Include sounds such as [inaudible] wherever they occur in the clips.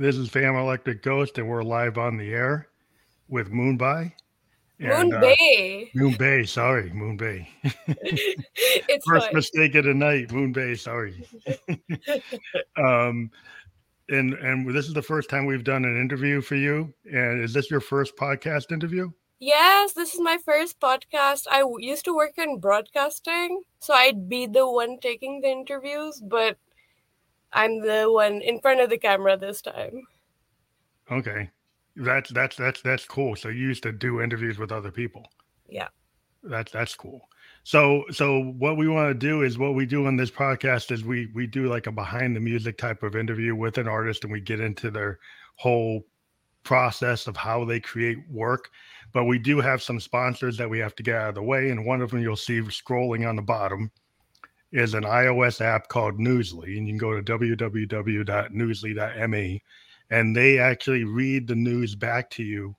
This is Fam Electric Ghost, and we're live on the air with Moonby. Moon uh, Bay. Moon Bay, sorry, Moon Bay. [laughs] it's first fine. mistake of the night, Moon Bay. Sorry. [laughs] um, and and this is the first time we've done an interview for you. And is this your first podcast interview? Yes, this is my first podcast. I used to work in broadcasting, so I'd be the one taking the interviews, but I'm the one in front of the camera this time. Okay. That's that's that's that's cool. So you used to do interviews with other people. Yeah. That's that's cool. So so what we want to do is what we do on this podcast is we we do like a behind the music type of interview with an artist and we get into their whole process of how they create work. But we do have some sponsors that we have to get out of the way. And one of them you'll see scrolling on the bottom is an iOS app called Newsly. And you can go to www.newsly.me and they actually read the news back to you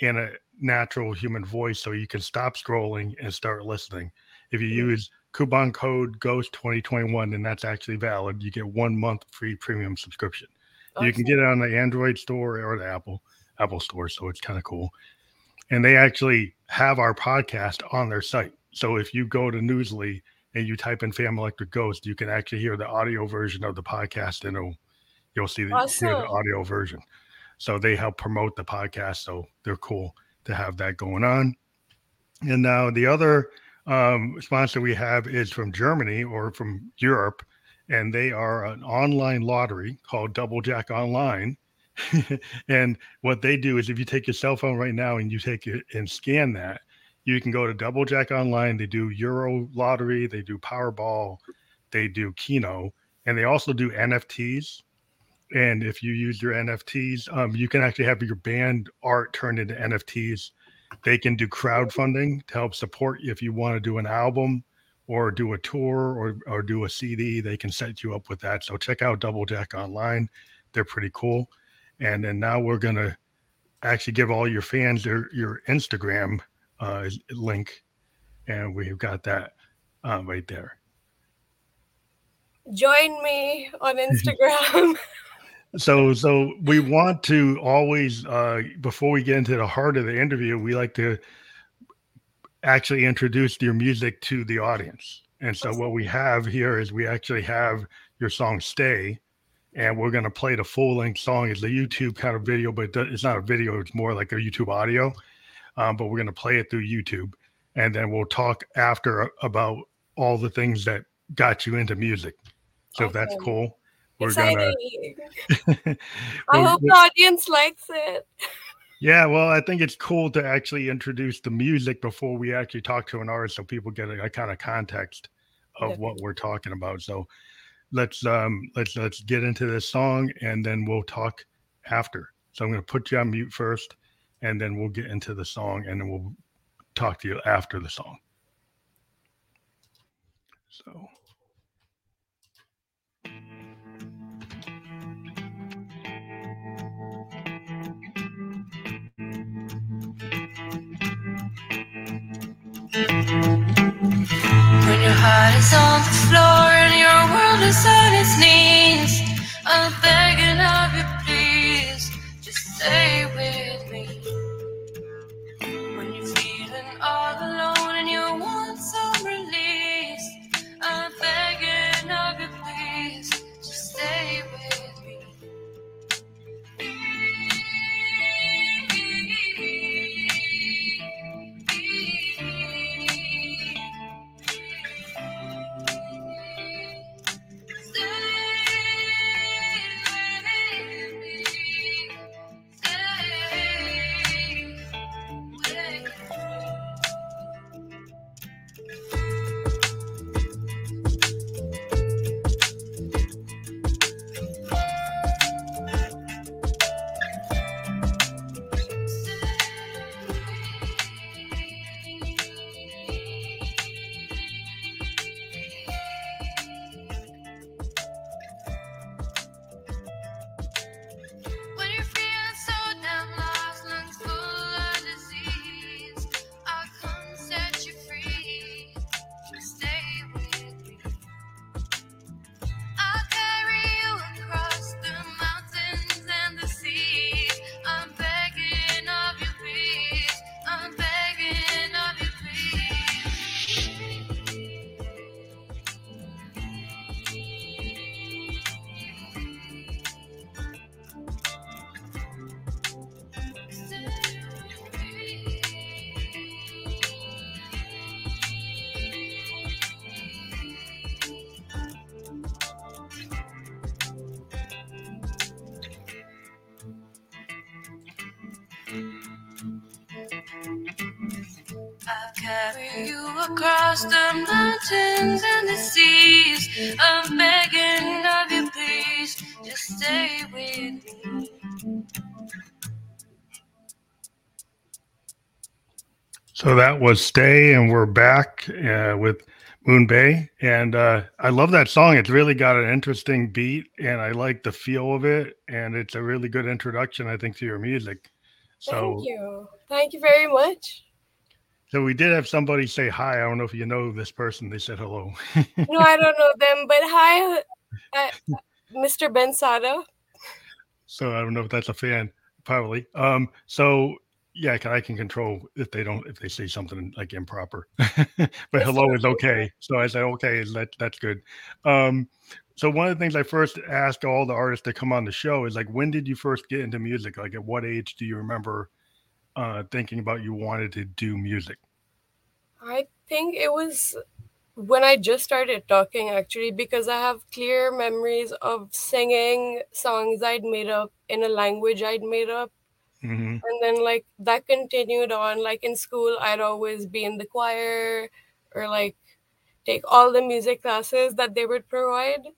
in a natural human voice so you can stop scrolling and start listening. If you use coupon code GHOST 2021, and that's actually valid, you get one month free premium subscription. Awesome. You can get it on the Android store or the Apple Apple store, so it's kind of cool. And they actually have our podcast on their site. So if you go to Newsly and you type in Fam Electric Ghost, you can actually hear the audio version of the podcast and it'll you'll see the, awesome. the audio version. So they help promote the podcast. So they're cool to have that going on. And now the other um, sponsor we have is from Germany or from Europe, and they are an online lottery called Double Jack Online. [laughs] and what they do is if you take your cell phone right now and you take it and scan that, you can go to Double Jack Online. They do Euro lottery, they do Powerball, they do Keno, and they also do NFTs. And if you use your NFTs, um, you can actually have your band art turned into NFTs. They can do crowdfunding to help support if you want to do an album or do a tour or, or do a CD. They can set you up with that. So check out Double Jack online. They're pretty cool. And then now we're going to actually give all your fans their, your Instagram uh, link. And we've got that uh, right there. Join me on Instagram. [laughs] so so we want to always uh before we get into the heart of the interview we like to actually introduce your music to the audience and so what we have here is we actually have your song stay and we're going to play the full length song it's a youtube kind of video but it's not a video it's more like a youtube audio um, but we're going to play it through youtube and then we'll talk after about all the things that got you into music so okay. if that's cool we're Exciting. gonna. [laughs] I hope the audience likes it. Yeah, well, I think it's cool to actually introduce the music before we actually talk to an artist, so people get a, a kind of context of Definitely. what we're talking about. So let's um let's let's get into this song, and then we'll talk after. So I'm going to put you on mute first, and then we'll get into the song, and then we'll talk to you after the song. So. When your heart is on the floor and your world is on its knees, I'm begging of you, please, just stay with So that was Stay, and we're back uh, with Moon Bay. And uh, I love that song. It's really got an interesting beat, and I like the feel of it. And it's a really good introduction, I think, to your music. So, Thank you. Thank you very much. so we did have somebody say hi. I don't know if you know this person. They said hello. [laughs] No, I don't know them, but hi, uh, Mr. Ben Sada. so I don't know if that's a fan, probably. Um, so yeah, can, I can control if they don't if they say something like improper. [laughs] but hello is okay. So I say okay, that that's good. Um, so one of the things I first asked all the artists to come on the show is like, when did you first get into music? Like, at what age do you remember uh, thinking about you wanted to do music? I think it was when I just started talking, actually, because I have clear memories of singing songs I'd made up in a language I'd made up. Hmm And then, like, that continued on. Like, in school, I'd always be in the choir or, like, take all the music classes that they would provide.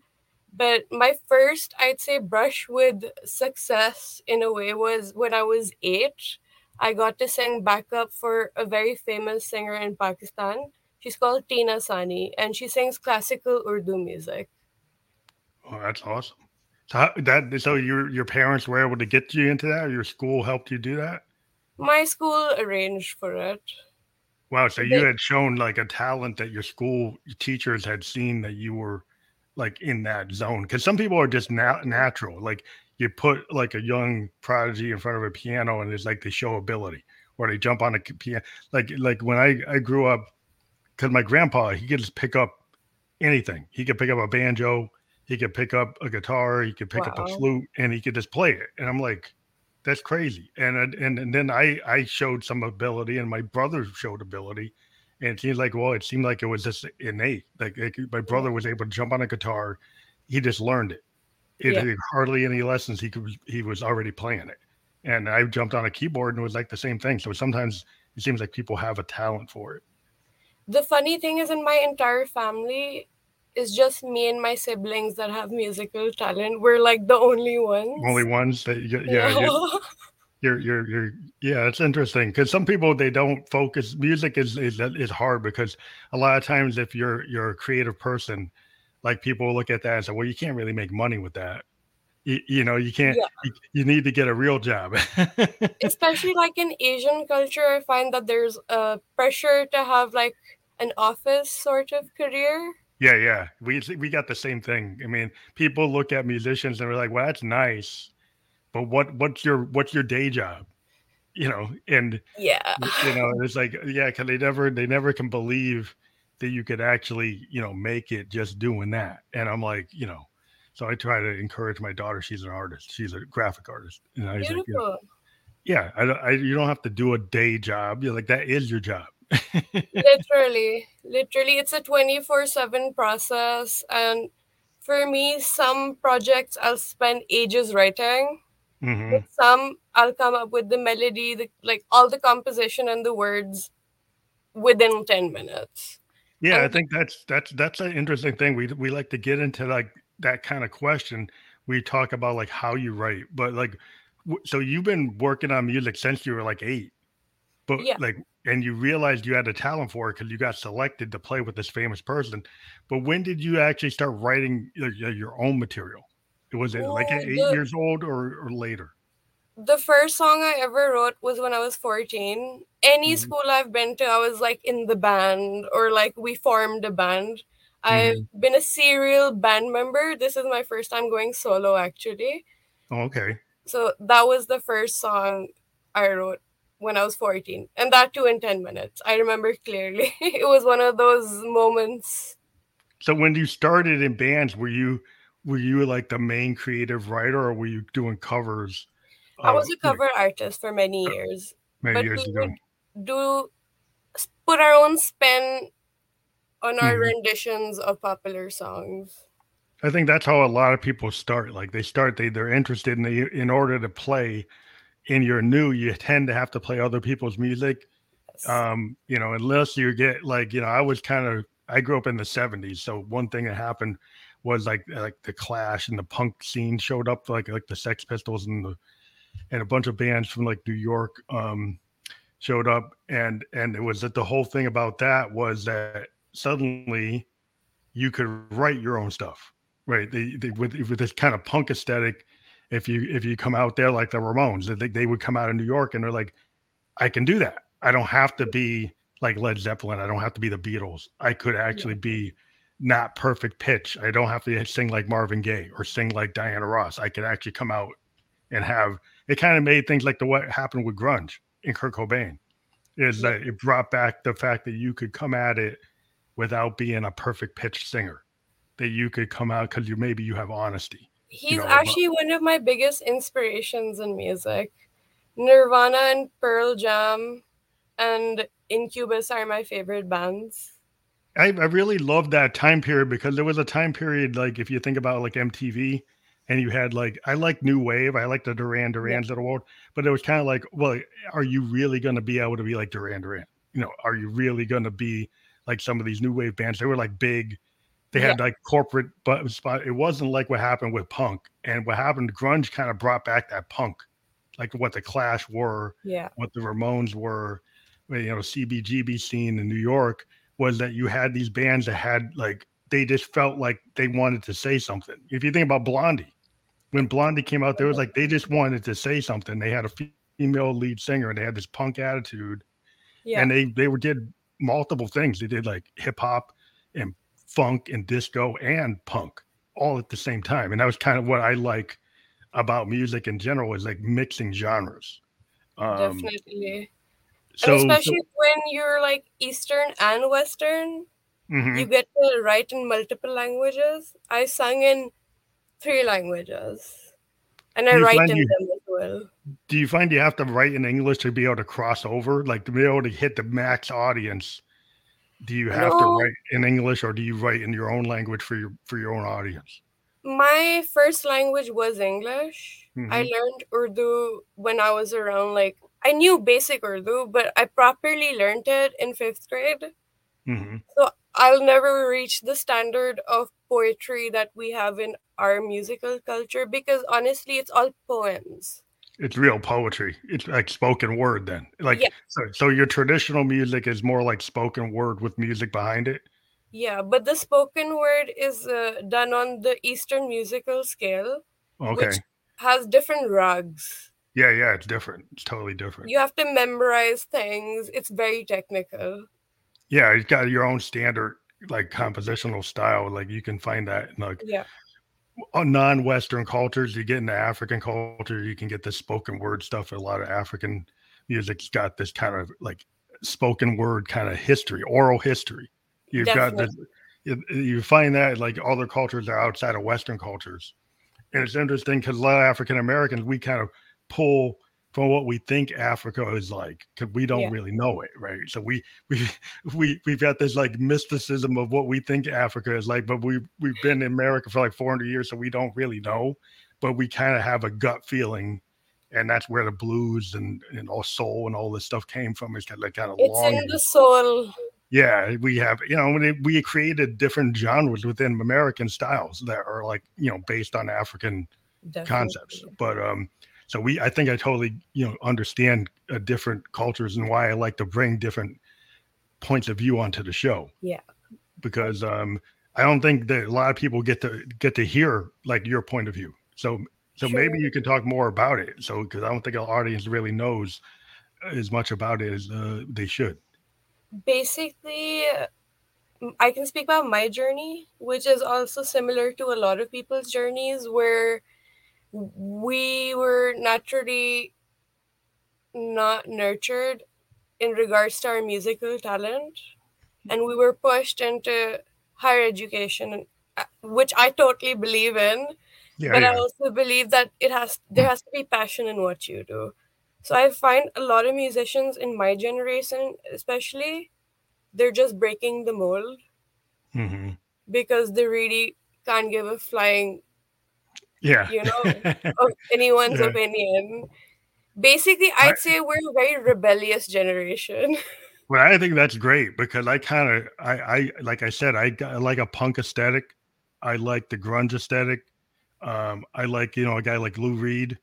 But my first, I'd say, brush with success in a way was when I was eight. I got to sing backup for a very famous singer in Pakistan. She's called Tina Sani, and she sings classical Urdu music. Oh, that's awesome. So how, that so your your parents were able to get you into that, or your school helped you do that? My school arranged for it. Wow. So you had shown like a talent that your school teachers had seen that you were like in that zone. Because some people are just na- natural. Like you put like a young prodigy in front of a piano and it's like they show ability or they jump on a piano. Like like when I I grew up, because my grandpa he could just pick up anything. He could pick up a banjo. He could pick up a guitar. He could pick up a flute, and he could just play it. And I'm like, that's crazy. And and and then I I showed some ability, and my brother showed ability, and it seems like well, it seemed like it was just innate. Like, like my brother was able to jump on a guitar, he just learned it. It Yeah. had hardly any lessons. He could he was already playing it, and I jumped on a keyboard and it was like the same thing. So sometimes it seems like people have a talent for it. The funny thing is, in my entire family, it's just me and my siblings that have musical talent. We're like the only ones. Only ones that you, yeah. [laughs] you- you're you're you're yeah it's interesting because some people they don't focus music is, is is hard because a lot of times if you're you're a creative person like people look at that and say well you can't really make money with that you, you know you can't Yeah. you, you need to get a real job [laughs] Especially like in Asian culture, I find that there's a pressure to have like an office sort of career. Yeah yeah. We we got the same thing. I mean people look at musicians and they're like well that's nice but what what's your what's your day job? You know and Yeah. you know it's like yeah because they never they never can believe that you could actually you know make it just doing that. And i'm like you know so i try to encourage my daughter. She's an artist. She's a graphic artist. And i was like, Beautiful. yeah I, I you don't have to do a day job. You're like that is your job literally literally it's a 24/7 process and for me some projects I'll spend ages writing Mhm. with some I'll come up with the melody the like all the composition and the words within 10 minutes Yeah, I think that's that's that's an interesting thing. We we like to get into like that kind of question. We talk about like how you write, but like, so you've been working on music since you were like eight, but Yeah. like, and you realized you had a talent for it because you got selected to play with this famous person. But when did you actually start writing your, your- own material? Was it like at eight the- years old or, or later? the first song I ever wrote was when I was 14. Any Mhm. school I've been to, I was like in the band or like we formed a band. Mm-hmm. I've been a serial band member. This is my first time going solo actually. Oh, okay. So that was the first song I wrote when I was 14. And that too in 10 minutes. I remember clearly. [laughs] it was one of those moments. So when you started in bands, were you were you like the main creative writer, or were you doing covers? I was a like, cover artist for many years. many but years ago. do put our own spin on our Mhm. renditions of popular songs. I think that's how a lot of people start. Like they start, they they're interested in the in order to play. And you're new, you tend to have to play other people's music, Um, you know, unless you get like, you know, I was kind of I grew up in the 70s. So one thing that happened was like like the clash and the punk scene showed up like like the Sex Pistols and the and a bunch of bands from like New York um showed up. And and it was that the whole thing about that was that suddenly you could write your own stuff right? They, they with, with this kind of punk aesthetic if you if you come out there like the ramones they, they would come out of new york and they're like i can do that. I don't have to be like led zeppelin. I don't have to be the beatles. I could actually yeah. be not perfect pitch. I don't have to sing like marvin gaye or sing like diana ross. I could actually come out and have it kind of made things like the what happened with grunge in Kurt Cobain is that it brought back the fact that you could come at it without being a perfect pitch singer, that you could come out because you maybe you have honesty. He's you know, actually one of my biggest inspirations in music. Nirvana and Pearl Jam and Incubus are my favorite bands. I, I really love that time period because there was a time period like if you think about like MTV, and you had like I like new wave, I like the Duran Durans yeah. of the world, but it was kind of like, well, are you really going to be able to be like Duran Duran? You know, are you really going to be like some of these new wave bands? They were like big, they had yeah. like corporate, but spot. It wasn't like what happened with punk, and what happened. Grunge kind of brought back that punk, like what the Clash were, yeah, what the Ramones were, uh, you know, CBGB scene in New York was that you had these bands that had like they just felt like they wanted to say something. If you think about Blondie, when Blondie came out, there was like they just wanted to say something. They had a female lead singer and they had this punk attitude. Yeah. And they they were did multiple things. They did like hip hop and funk and disco and punk all at the same time. And that was kind of what I like about music in general is like mixing genres. Um, Definitely. So, and especially so, when you're like Eastern and Western, mm-hmm. you get to write in multiple languages. I sung in three languages, and I write in you, them as well. Do you find you have to write in English to be able to cross over, like to be able to hit the max audience? Do you have no. to write in English, or do you write in your own language for your for your own audience? My first language was English. Mm-hmm. I learned Urdu when I was around like I knew basic Urdu, but I properly learned it in fifth grade. Mm-hmm. So I'll never reach the standard of poetry that we have in our musical culture because honestly, it's all poems. It's real poetry. It's like spoken word. Then, like, yeah. so, so your traditional music is more like spoken word with music behind it. Yeah, but the spoken word is uh, done on the Eastern musical scale, okay. which has different raags. Yeah, yeah, it's different. It's totally different. You have to memorize things. It's very technical. Yeah, it's got your own standard like compositional style. Like you can find that in like yeah. Oh, non-Western cultures. You get into African culture, you can get this spoken word stuff. A lot of African music's got this kind of like spoken word kind of history, oral history. You've Definitely. got this. You find that like other cultures are outside of Western cultures, and it's interesting because a lot of African Americans we kind of pull from what we think Africa is like because we don't yeah. really know it, right? So we [laughs] we we we've got this like mysticism of what we think Africa is like, but we we've been in America for like 400 years, so we don't really know, but we kind of have a gut feeling, and that's where the blues and and all soul and all this stuff came from. It's kind of like kind of it's long. in the soul. Yeah, we have you know we created different genres within American styles that are like you know based on African Definitely. concepts, but um so we i think i totally you know understand uh, different cultures and why i like to bring different points of view onto the show. Yeah. Because um i don't think that a lot of people get to get to hear like your point of view. So so sure. maybe you can talk more about it. So because i don't think our audience really knows as much about it as uh, they should. Basically i can speak about my journey which is also similar to a lot of people's journeys where we were naturally not nurtured in regards to our musical talent and we were pushed into higher education uh, which i totally believe in yeah, but yeah. i also believe that it has there has to be passion in what you do so i find a lot of musicians in my generation especially they're just breaking the mold mm-hmm. because they really can't give a flying yeah you know [laughs] of anyone's yeah. opinion basically i'd say we're a very rebellious generation [laughs] Well, I think that's great because I kind of, I, I, like I said, I, I like a punk aesthetic. I like the grunge aesthetic. Um, I like, you know, a guy like Lou Reed,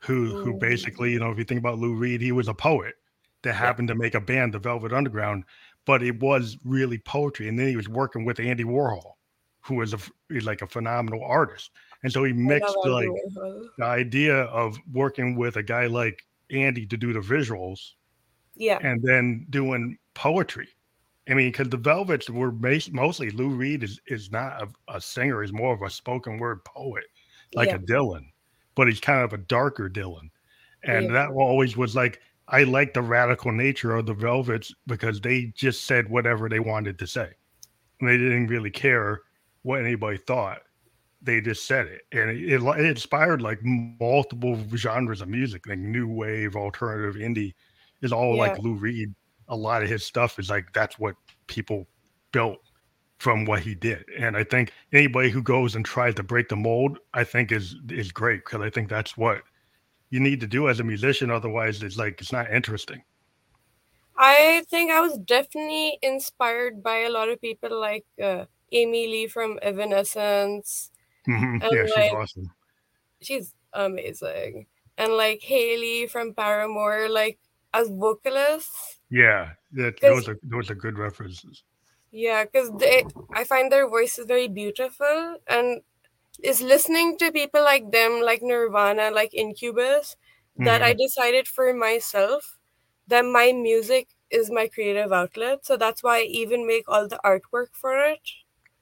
who, who Mm. basically, you know, if you think about Lou Reed, he was a poet that happened to make a band, the Velvet Underground, but it was really poetry. And then he was working with Andy Warhol, who was a, is eh, like a phenomenal artist. And so he mixed like the idea of working with a guy like Andy to do the visuals Yeah. and then doing poetry. I mean, because the Velvets were bas- mostly Lou Reed is is not a, a singer; he's more of a spoken word poet, like yeah. a Dylan, but he's kind of a darker Dylan. And Yeah. that always was like I like the radical nature of the Velvets because they just said whatever they wanted to say. They didn't really care what anybody thought. They just said it, and it, it, it inspired like multiple genres of music, like new wave, alternative, indie. Is all like Lou Reed. A lot of his stuff is like that's what people built from what he did, and I think anybody who goes and tries to break the mold, I think is is great because I think that's what you need to do as a musician. Otherwise, it's like it's not interesting. I think I was definitely inspired by a lot of people like uh, Amy Lee from Evanescence. Mhm. And, Yeah, she's awesome. She's amazing. And like Hayley from Paramore, like as vocalists. Yeah, that, those are those are good references. Yeah, because they I find their voices very beautiful and is listening to people like them, like Nirvana, like Incubus, that I decided for myself that my music is my creative outlet. So that's why I even make all the artwork for it.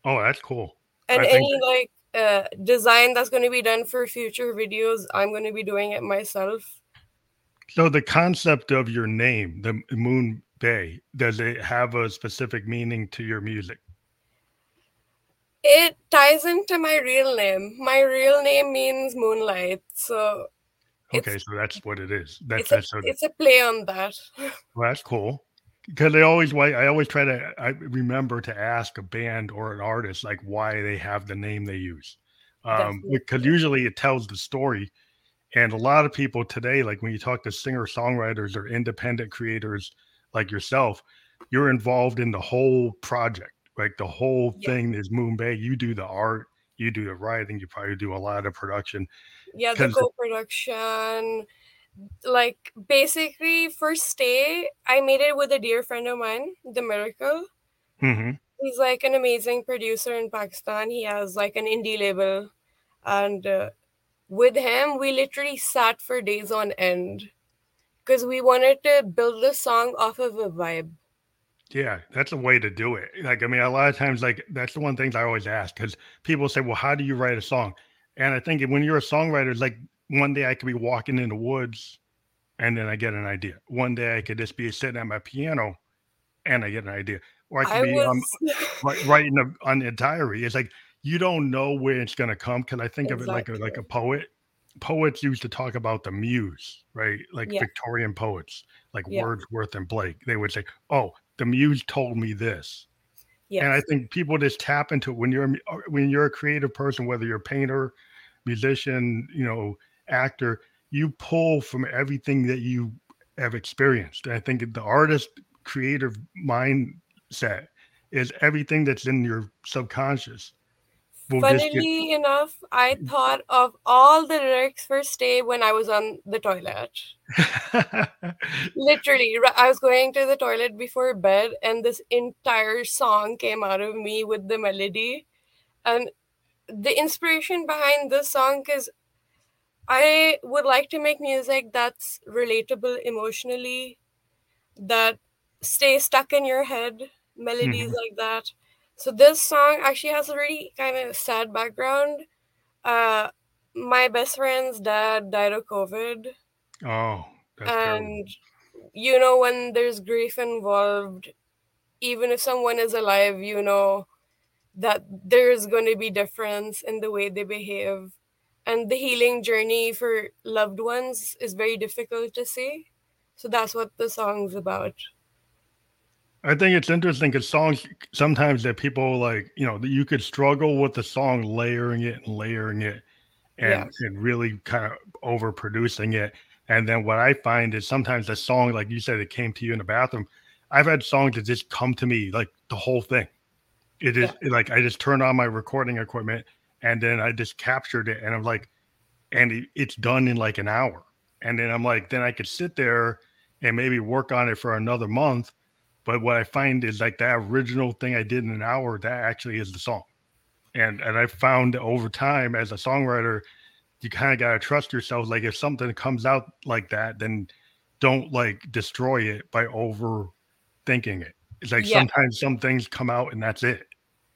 Oh, that's cool. And I any like uh, design that's going to be done for future videos, I'm going to be doing it myself. So the concept of your name, the Moon Bay, does it have a specific meaning to your music? It ties into my real name. My real name means moonlight. So Okay, so that's what it is. That's it's that's it's a play on that. [laughs] well, that's cool. Because they always why I always try to I remember to ask a band or an artist like why they have the name they use. Um, because usually it tells the story. And a lot of people today, like when you talk to singer songwriters or independent creators like yourself, you're involved in the whole project. Like the whole Yeah. thing is Moon Bay. You do the art, you do the writing, you probably do a lot of production. Yeah, the 'Cause- co-production. Like basically first day I made it with a dear friend of mine, The Miracle. hmm He's like an amazing producer in Pakistan. He has like an indie label. And uh, with him, we literally sat for days on end because we wanted to build the song off of a vibe. Yeah, that's a way to do it. Like, I mean, a lot of times, like, that's the one thing I always ask because people say, well, how do you write a song? And I think when you're a songwriter, it's like one day I could be walking in the woods and then I get an idea. One day I could just be sitting at my piano and I get an idea. Or I could I be um, was [laughs] wri- writing a, on a diary. It's like you don't know where it's going to come. Because I think of it like a, like a poet. Poets used to talk about the muse, right? Like Yeah. Victorian poets, like Yeah. Wordsworth and Blake. They would say, "Oh, the muse told me this." And I think people just tap into it when you're when you're a creative person, whether you're a painter, musician, you know, actor, you pull from everything that you have experienced. I think the artist creative mindset is everything that's in your subconscious. will just get- Funnily enough, I mm. thought of all the lyrics for Stay when I was on the toilet. [laughs] Literally, I was going to the toilet before bed, and this entire song came out of me with the melody. And the inspiration behind this song, because I would like to make music that's relatable emotionally, that stays stuck in your head, melodies like that. So this song actually has a really kind of sad background. Uh, my best friend's dad died of COVID, oh, that's terrible. and you know when there's grief involved, even if someone is alive, you know that there's going to be difference in the way they behave, and the healing journey for loved ones is very difficult to see. So that's what the song's about. I think it's interesting because songs sometimes that people like, you know, you could struggle with the song layering it and layering it and, Yeah. and really kind of overproducing it. And then what I find is sometimes the song, like you said, it came to you in the bathroom. I've had songs that just come to me like the whole thing. It is yeah. like I just turned on my recording equipment and then I just captured it and I'm like, and it, it's done in like an hour. And then I'm like, then I could sit there and maybe work on it for another month. But what I find is like that original thing I did in an hour, that actually is the song. And and I found over time as a songwriter, you kind of gotta trust yourself. Like if something comes out like that, then don't like destroy it by overthinking it. It's like yeah. sometimes some things come out and that's it.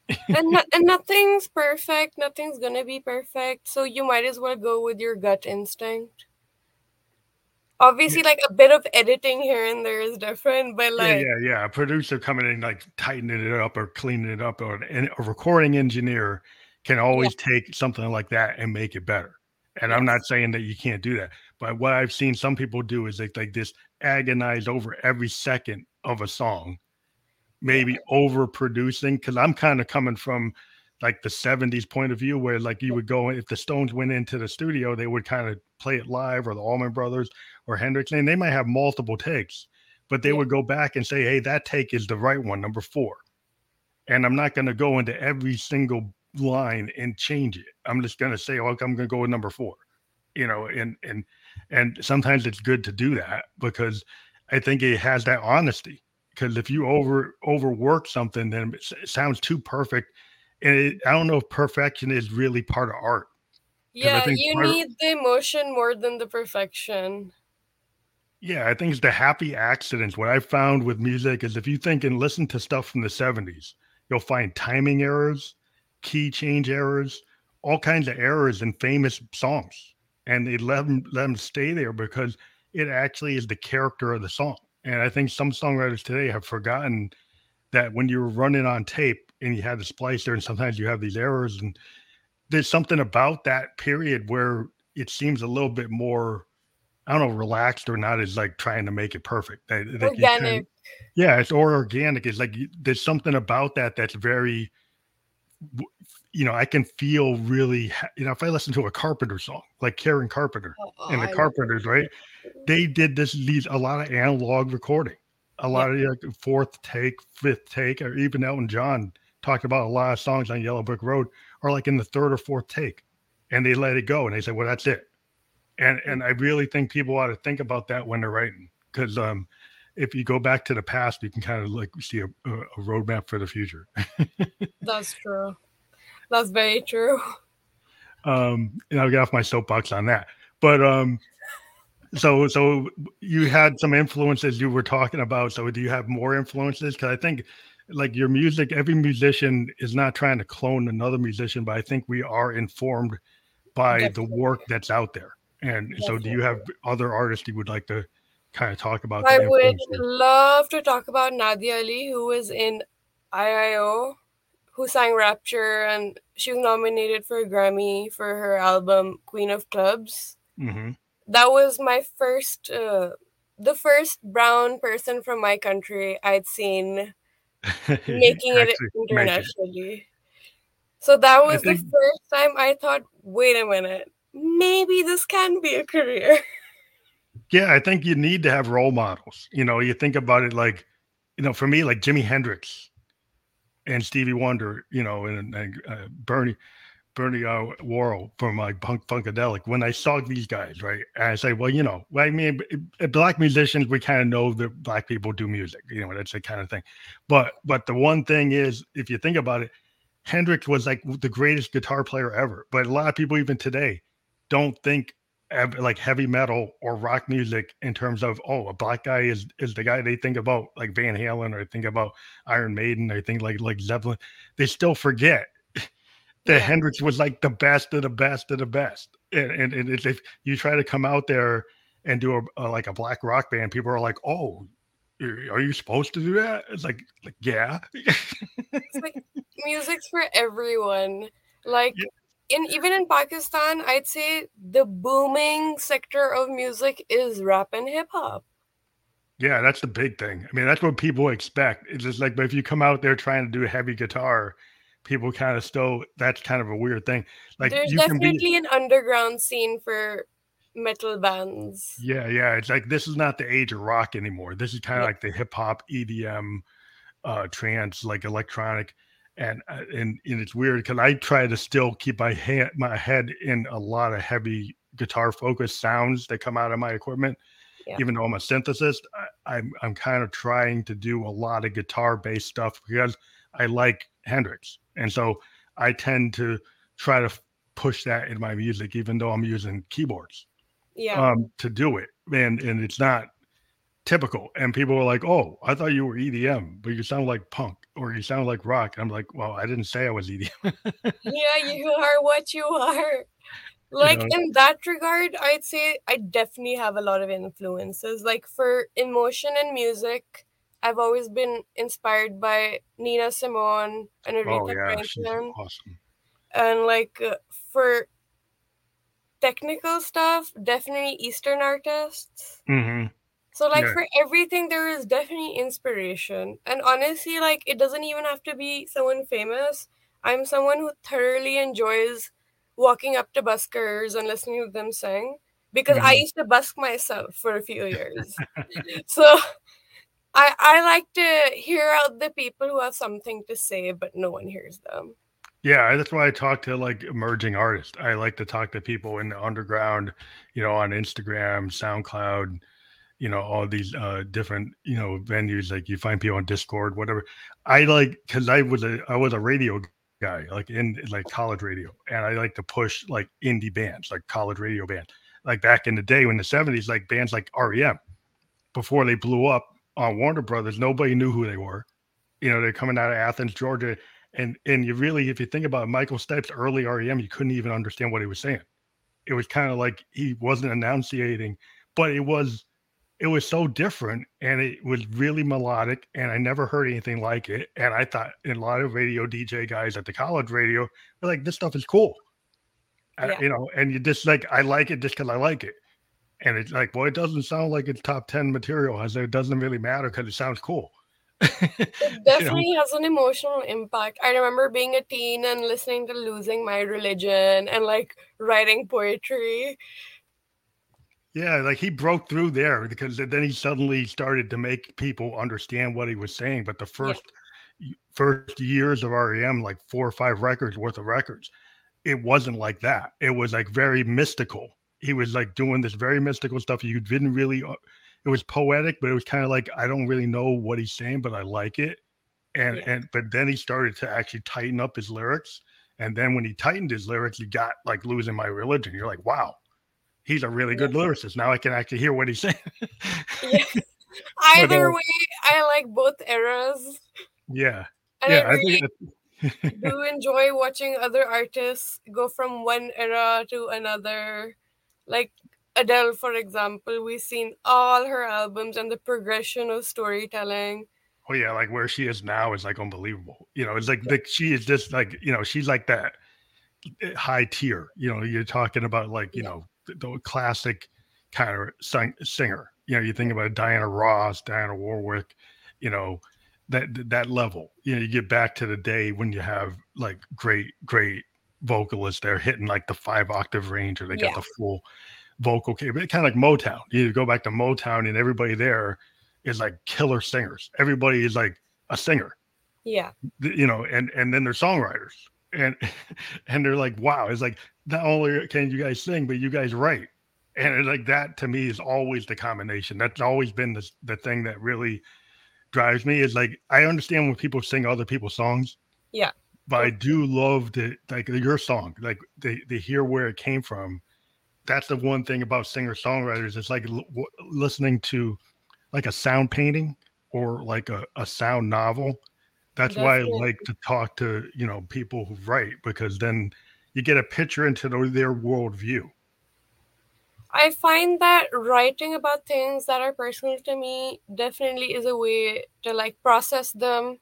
And no, and nothing's perfect. Nothing's gonna be perfect. So you might as well go with your gut instinct. Obviously, like a bit of editing here and there is different, but like yeah, yeah, yeah. A producer coming in like tightening it up or cleaning it up, or an, a recording engineer can always yeah. take something like that and make it better. And yes. I'm not saying that you can't do that, but what I've seen some people do is they like this agonize over every second of a song, maybe overproducing. Because I'm kind of coming from like the 70s point of view where like you would go if the stones went into the studio they would kind of play it live or the allman brothers or hendrix and they might have multiple takes but they yeah. would go back and say hey that take is the right one number four and i'm not going to go into every single line and change it i'm just going to say oh i'm going to go with number four you know and and and sometimes it's good to do that because i think it has that honesty because if you over overwork something then it sounds too perfect and it, I don't know if perfection is really part of art. Yeah, you need the emotion more than the perfection. Yeah, I think it's the happy accidents. What I found with music is if you think and listen to stuff from the 70s, you'll find timing errors, key change errors, all kinds of errors in famous songs. And they let them let them stay there because it actually is the character of the song. And I think some songwriters today have forgotten that when you're running on tape, and you have the splicer, and sometimes you have these errors. And there's something about that period where it seems a little bit more, I don't know, relaxed or not as like trying to make it perfect. That, that organic. Can, yeah, it's or organic. It's like there's something about that that's very, you know, I can feel really, you know, if I listen to a Carpenter song, like Karen Carpenter oh, and the I Carpenters, right? They did this, these, a lot of analog recording, a lot yeah. of like fourth take, fifth take, or even Elton John talked about a lot of songs on Yellow Brick Road are like in the third or fourth take, and they let it go and they say, "Well, that's it." And and I really think people ought to think about that when they're writing, because um, if you go back to the past, you can kind of like see a, a roadmap for the future. [laughs] that's true. That's very true. Um, and I'll get off my soapbox on that. But um, so so you had some influences you were talking about. So do you have more influences? Because I think like your music, every musician is not trying to clone another musician, but I think we are informed by Definitely. the work that's out there. And Definitely. so, do you have other artists you would like to kind of talk about? I would love to talk about Nadia Ali, who is in IIO, who sang Rapture, and she was nominated for a Grammy for her album Queen of Clubs. Mm-hmm. That was my first, uh, the first brown person from my country I'd seen [laughs] making it internationally. So that was think, the first time I thought, wait a minute, maybe this can be a career. [laughs] Yeah, I think you need to have role models. You know, you think about it like, you know, for me, like Jimi Hendrix and Stevie Wonder, you know, and, and uh, Bernie. Bernie uh, Worrell from Punk Funkadelic. When I saw these guys, right, I say, well, you know, I mean, black musicians, we kind of know that black people do music, you know, that's the kind of thing. But but the one thing is, if you think about it, Hendrix was like the greatest guitar player ever. But a lot of people, even today, don't think like heavy metal or rock music in terms of oh a black guy is is the guy they think about like Van Halen or think about Iron Maiden or think like like Zeppelin. They still forget [laughs] that yeah. Hendrix was like the best of the best of the best. And, and, and if you try to come out there and do a, a, like a black rock band, people are like, "Oh, are you supposed to do that?" It's like, like yeah. it's like [laughs] music's for everyone. Like yeah. In even in Pakistan, I'd say the booming sector of music is rap and hip hop. Yeah, that's the big thing. I mean, that's what people expect. It's just like, but if you come out there trying to do heavy guitar, people kind of still that's kind of a weird thing. Like there's definitely be, an underground scene for metal bands. Yeah, yeah. It's like this is not the age of rock anymore. This is kind of Yeah. like the hip hop, EDM, uh, trance, like electronic, and uh, and and it's weird because I try to still keep my hand my head in a lot of heavy guitar focused sounds that come out of my equipment. Yeah. Even though I'm a synthesist, I, I'm I'm kind of trying to do a lot of guitar based stuff because I like Hendrix, and so I tend to try to push that in my music, even though I'm using keyboards Yeah. um, to do it, and and it's not typical. And people were like, "Oh, I thought you were EDM, but you sound like punk or you sound like rock." I'm like, "Well, I didn't say I was EDM." [laughs] yeah, you are what you are. Like know? in that regard, I'd say I definitely have a lot of influences. Like for emotion and music, I've always been inspired by Nina Simone and Aretha oh yeah, Franklin. awesome. and like uh, for technical stuff definitely eastern artists hmm so like Yeah. for everything there is definitely inspiration and honestly like it doesn't even have to be someone famous i'm someone who thoroughly enjoys walking up to buskers and listening to them sing because i Mhm. used to busk myself for a few years [laughs] [laughs] so I, I like to hear out the people who have something to say but no one hears them Yeah, that's why I talk to like emerging artists. I like to talk to people in the underground, you know, on Instagram, SoundCloud, you know, all these uh different, you know, venues like you find people on Discord, whatever. I like cuz I was a I was a radio guy, like in like college radio, and I like to push like indie bands, like college radio band Like back in the day when the 70s like bands like REM before they blew up on Warner Brothers, nobody knew who they were. You know, they're coming out of Athens, Georgia, and and you really, if you think about Michael Stipe's early REM, you couldn't even understand what he was saying. It was kind of like he wasn't enunciating, but it was it was so different and it was really melodic and I never heard anything like it. And I thought and a lot of radio DJ guys at the college radio were like, this stuff is cool. Yeah. You know, and you just like I like it just because I like it. And it's like, well, it doesn't sound like it's top 10 material. I said it doesn't really matter because it sounds cool. [laughs] It definitely has an emotional impact. I remember being a teen and listening to Losing My Religion and like writing poetry. Yeah, like he broke through there because then he suddenly started to make people understand what he was saying. But the first y- first years of REM, like four or five records worth of records, it wasn't like that. It was like very mystical. He was like doing this very mystical stuff. You didn't really. uh, It was poetic, but it was kind of like I don't really know what he's saying, but I like it. And Yeah. and but then he started to actually tighten up his lyrics. And then when he tightened his lyrics, you got like losing my religion. You're like, wow, he's a really good lyricist. Now I can actually hear what he's saying. [laughs] Yeah. [laughs] Either uh, way, I like both eras. yeah. And yeah. I I really think [laughs] do enjoy watching other artists go from one era to another. Like Adele, for example, we've seen all her albums and the progression of storytelling. oh yeah, like where she is now is like unbelievable. You know, it's like the, she is just like, you know, she's like that eh, high tier. You know, you're talking about like, you Yeah. know, the, classic kind of sing, singer. You know, you think about Diana Ross, Dionne Warwick, you know, that that level. You know, you get back to the day when you have like great, great vocalists they're hitting like the five octave range or they got the full vocal kind of like Motown. You go back to Motown and everybody there is like killer singers. Everybody is like a singer Yeah. you know, and and then they're songwriters, and [laughs] and they're like, wow, it's like not only can you guys sing, but you guys write, and it's like that to me is always the combination. That's always been the the thing that really drives me. Is like I understand when people sing other people's songs, Yeah. but I do love the like your song, like they they hear where it came from. That's the one thing about singer songwriters. It's like l- listening to like a sound painting or like a, a sound novel that's why I like to talk to you know people who write because then you get a picture into their, their worldview. I find that writing about things that are personal to me definitely is a way to like process them,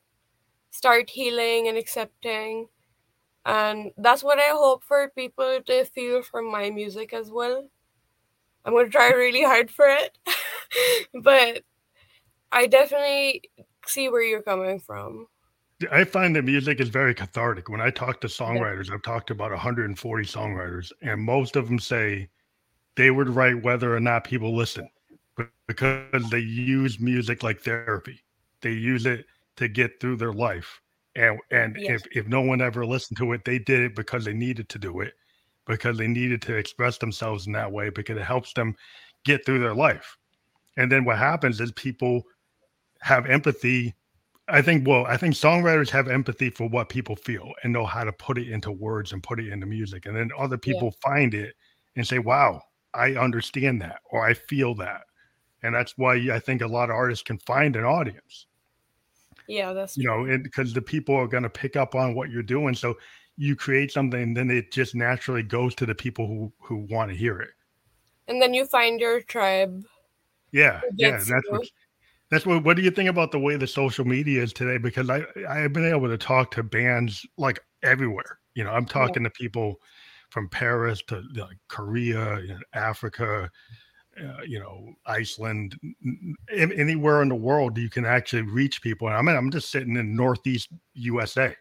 start healing and accepting. And that's what I hope for people to feel from my music as well. I'm going to try really hard for it. [laughs] but I definitely see where you're coming from. I find that music is very cathartic. When I talk to songwriters, I've talked to about 140 songwriters, and most of them say they would write whether or not people listen because they use music like therapy. They use it to get through their life. And and Yes. if if no one ever listened to it, they did it because they needed to do it, because they needed to express themselves in that way because it helps them get through their life. And then what happens is people have empathy. I think well, I think songwriters have empathy for what people feel and know how to put it into words and put it into music. And then other Yeah. people find it and say, "Wow, I understand that or I feel that." And that's why I think a lot of artists can find an audience Yeah, that's you true. know, because the people are going to pick up on what you're doing. So you create something, and then it just naturally goes to the people who who want to hear it. And then you find your tribe. Yeah, yeah, that's what. That's what. What do you think about the way the social media is today? Because I I have been able to talk to bands like everywhere. You know, I'm talking to people from Paris to like Korea, you know, Africa, uh, you know, Iceland, n- anywhere in the world you can actually reach people. And I mean, I'm just sitting in Northeast USA.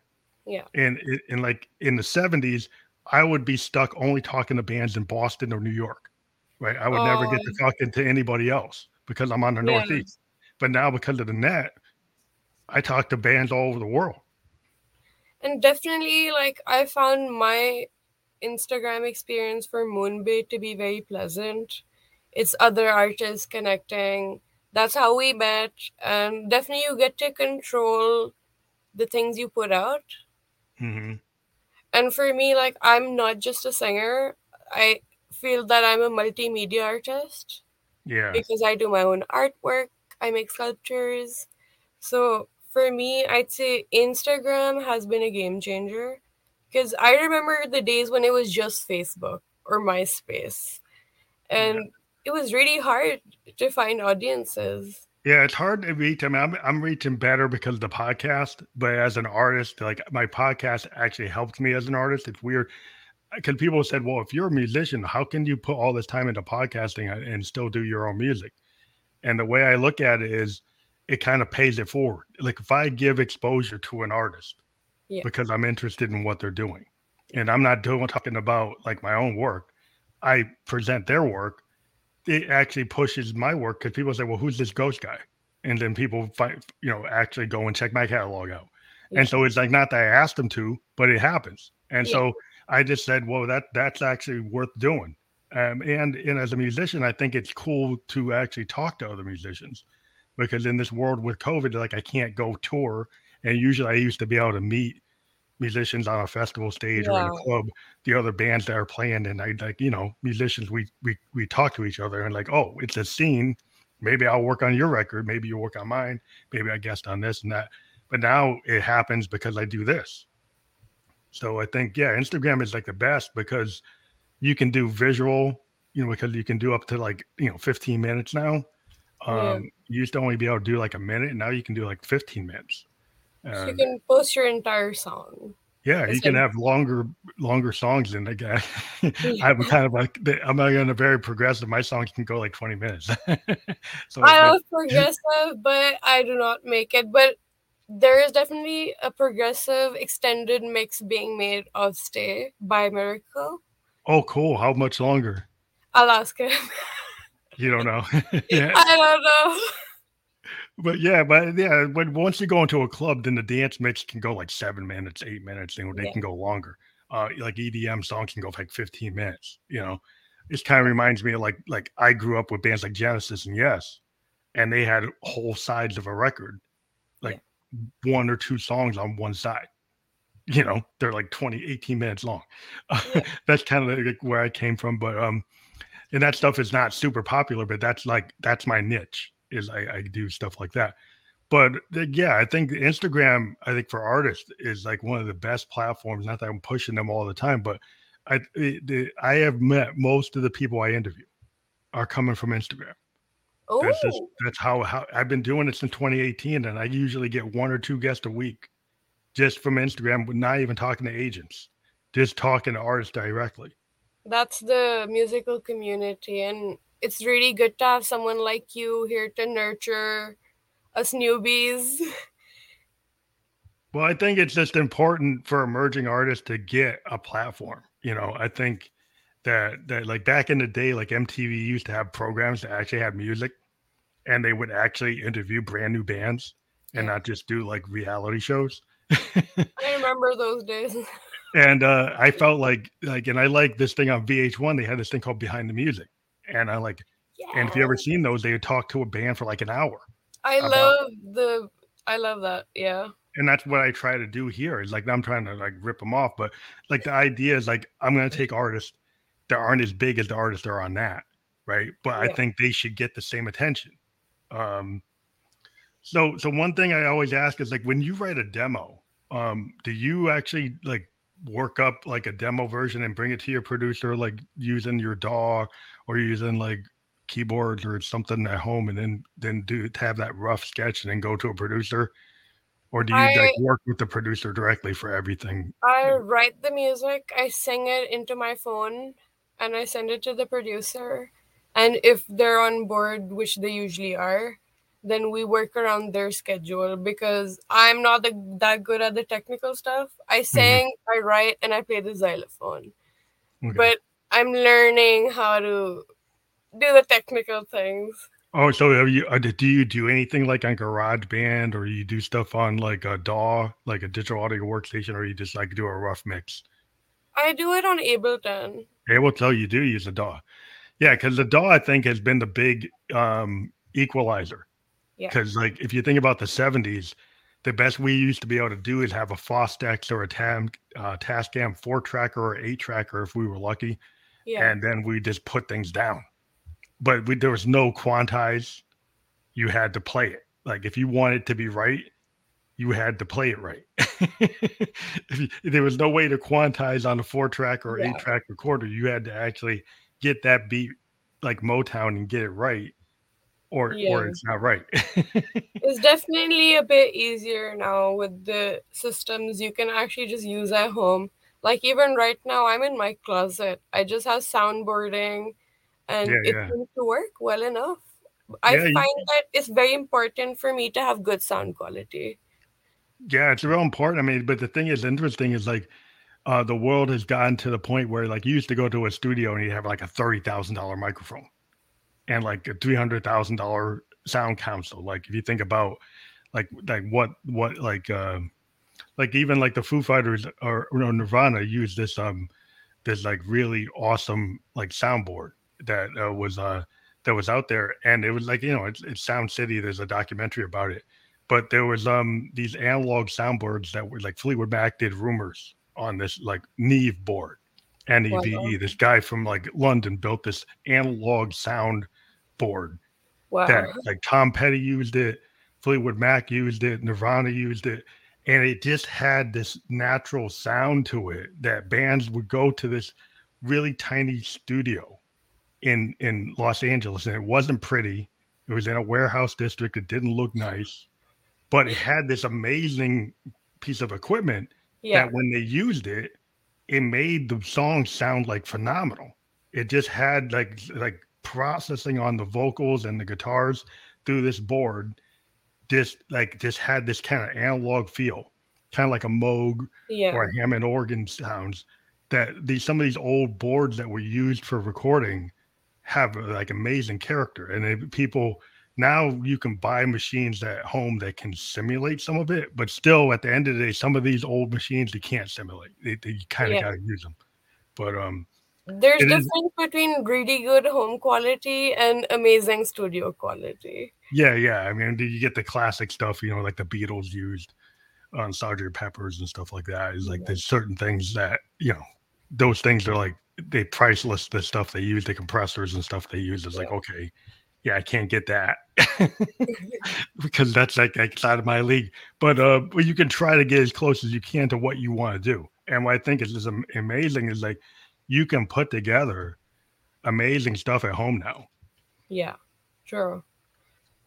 Yeah. And and like in the 70s, I would be stuck only talking to bands in Boston or New York. Right. I would never get to talking to anybody else because I'm on the Yeah. Northeast. But now because of the net, I talk to bands all over the world. And definitely, like, I found my Instagram experience for Moonbait to be very pleasant. It's other artists connecting. That's how we met. And definitely, you get to control the things you put out. hmm And for me, like, I'm not just a singer, I feel that I'm a multimedia artist. Yeah. because I do my own artwork, I make sculptures. So for me, I'd say Instagram has been a game changer because I remember the days when it was just Facebook or MySpace, and it was really hard to find audiences. Yeah, it's hard to reach. I mean, I'm, I'm reaching better because of the podcast, but as an artist, like my podcast actually helped me as an artist. It's weird because people said, well, if you're a musician, how can you put all this time into podcasting and still do your own music? And the way I look at it is it kind of pays it forward. Like if I give exposure to an artist Yeah. because I'm interested in what they're doing, and I'm not doing talking about like my own work, I present their work. It actually pushes my work because people say, "Well, who's this ghost guy?" And then people find, you know, actually go and check my catalog out. Yeah. And so it's like not that I asked them to, but it happens. And Yeah. so I just said, "Well, that that's actually worth doing." Um, and and as a musician, I think it's cool to actually talk to other musicians because in this world with COVID, like I can't go tour, and usually I used to be able to meet musicians on a festival stage or in a club, the other bands that are playing, and I like you know musicians we we we talk to each other and like oh it's a scene, maybe I'll work on your record, maybe you work on mine, maybe I guest on this and that, but now it happens because I do this. So I think yeah, Instagram is like the best because you can do visual, you know, because you can do up to like you know 15 minutes now. Um, Yeah. You used to only be able to do like a minute. And Now you can do like 15 minutes. So you can post your entire song. yeah, you can have longer longer songs than the guy. [laughs] I'm kind of like I'm not gonna very progressive. My songs can go like 20 minutes. [laughs] so I it's love progressive, but I do not make it. But there is definitely a progressive extended mix being made of Stay by Miracle. Oh cool. How much longer? Him. [laughs] You don't know. [laughs] [laughs] yeah. I don't know. But yeah, but yeah, but once you go into a club, then the dance mix can go like seven minutes, eight minutes, and they Yeah. can go longer. Uh, like EDM songs can go like 15 minutes. You know, this kind of reminds me of like like I grew up with bands like Genesis and Yes, and they had whole sides of a record, like one or two songs on one side. You know, they're like 20, 18 minutes long. Yeah. [laughs] that's kind of like where I came from. But um, and that stuff is not super popular, but that's like that's my niche is I, I do stuff like that. But uh, yeah, I think Instagram, I think for artists is like one of the best platforms. Not that I'm pushing them all the time, but I it, I have met most of the people I interview are coming from Instagram. Oh, That's just that's how how I've been doing it since 2018, and I usually get one or two guests a week just from Instagram, not even talking to agents, just talking to artists directly. that's the musical community, and it's really good to have someone like you here to nurture us newbies. Well, I think it's just important for emerging artists to get a platform. You know, I think that that like back in the day, like MTV used to have programs that actually had music, and they would actually interview brand new bands and Yeah. not just do like reality shows. I remember those days. [laughs] and uh, I felt like like, and I like this thing on VH1. They had this thing called Behind the Music, and I like, yeah. and if you ever seen those, they would talk to a band for like an hour, I about- love the I love that. Yeah. and that's what I try to do here. Is like I'm trying to like rip them off, but like the idea is like I'm gonna take artists that aren't as big as the artists that are on that, right? But I think they should get the same attention. Um, so so one thing I always ask is like when you write a demo, um, do you actually like work up like a demo version and bring it to your producer, like using your DAW or using like keyboards or something at home, and then then do have that rough sketch and then go to a producer, or do you like work with the producer directly for everything? I write the music, I sing it into my phone, and I send it to the producer. And if they're on board, which they usually are, then we work around their schedule because I'm not the, that good at the technical stuff. I sing, I write, and I play the xylophone. Okay. But I'm learning how to do the technical things. Oh, so have you uh, do you do anything like on GarageBand or you do stuff on like a DAW, like a digital audio workstation, or you just like do a rough mix? I do it on Ableton. Tell you do use a DAW. Yeah, because the DAW I think has been the big um equalizer. Yeah. Because like if you think about the '70s, the best we used to be able to do is have a Fostex or a Tam uh, Tascam four tracker or eight tracker if we were lucky, Yeah. and then we just put things down. But we, there was no quantize. You had to play it. Like if you wanted to be right, you had to play it right. [laughs] if you, there was no way to quantize on a four track or Yeah. eight track recorder. You had to actually get that beat like Motown and get it right, or Yeah. or it's not right. [laughs] It's definitely a bit easier now with the systems you can actually just use at home. Like even right now, I'm in my closet. I just have soundboarding, and Yeah, it yeah. seems to work well enough. I Yeah, you- find that it's very important for me to have good sound quality. Yeah, it's real important. I mean, but the thing is interesting is like uh the world has gotten to the point where like you used to go to a studio and you have like a thirty thousand dollar microphone and like a three hundred thousand dollar sound console. Like if you think about like like what what like uh like even like the Foo Fighters or, or Nirvana used this um this like really awesome like soundboard that uh, was uh that was out there and it was like you know it's, it's Sound City. There's a documentary about it but there was um these analog soundboards that were like Fleetwood Mac did rumors on this like Neve board, N E V E. This guy from like London built this analog sound board Wow. that like Tom Petty used it, Fleetwood Mac used it, Nirvana used it, and it just had this natural sound to it that bands would go to this really tiny studio in in Los Angeles, and it wasn't pretty. It was in a warehouse district. It didn't look nice, but it had this amazing piece of equipment yeah. that when they used it, it made the song sound like phenomenal. It just had like like processing on the vocals and the guitars through this board, just like just had this kind of analog feel, kind of like a Moog Yeah. or a Hammond organ sounds. That these some of these old boards that were used for recording have like amazing character, and they, people now you can buy machines at home that can simulate some of it, but still at the end of the day, some of these old machines you can't simulate. They, they, you kind of Yeah. got to use them. But um, There's it is- difference between really good home quality and amazing studio quality. yeah, yeah. I mean, do you get the classic stuff, you know, like the Beatles used on Sgt. Peppers and stuff like that. Is like Yeah. there's certain things that you know, those things are like they priceless. The stuff they use, the compressors and stuff they use is like okay, yeah, I can't get that [laughs] [laughs] because that's like outside of my league. But uh, but you can try to get as close as you can to what you want to do. And what I think is just amazing is like you can put together amazing stuff at home now. Yeah, true.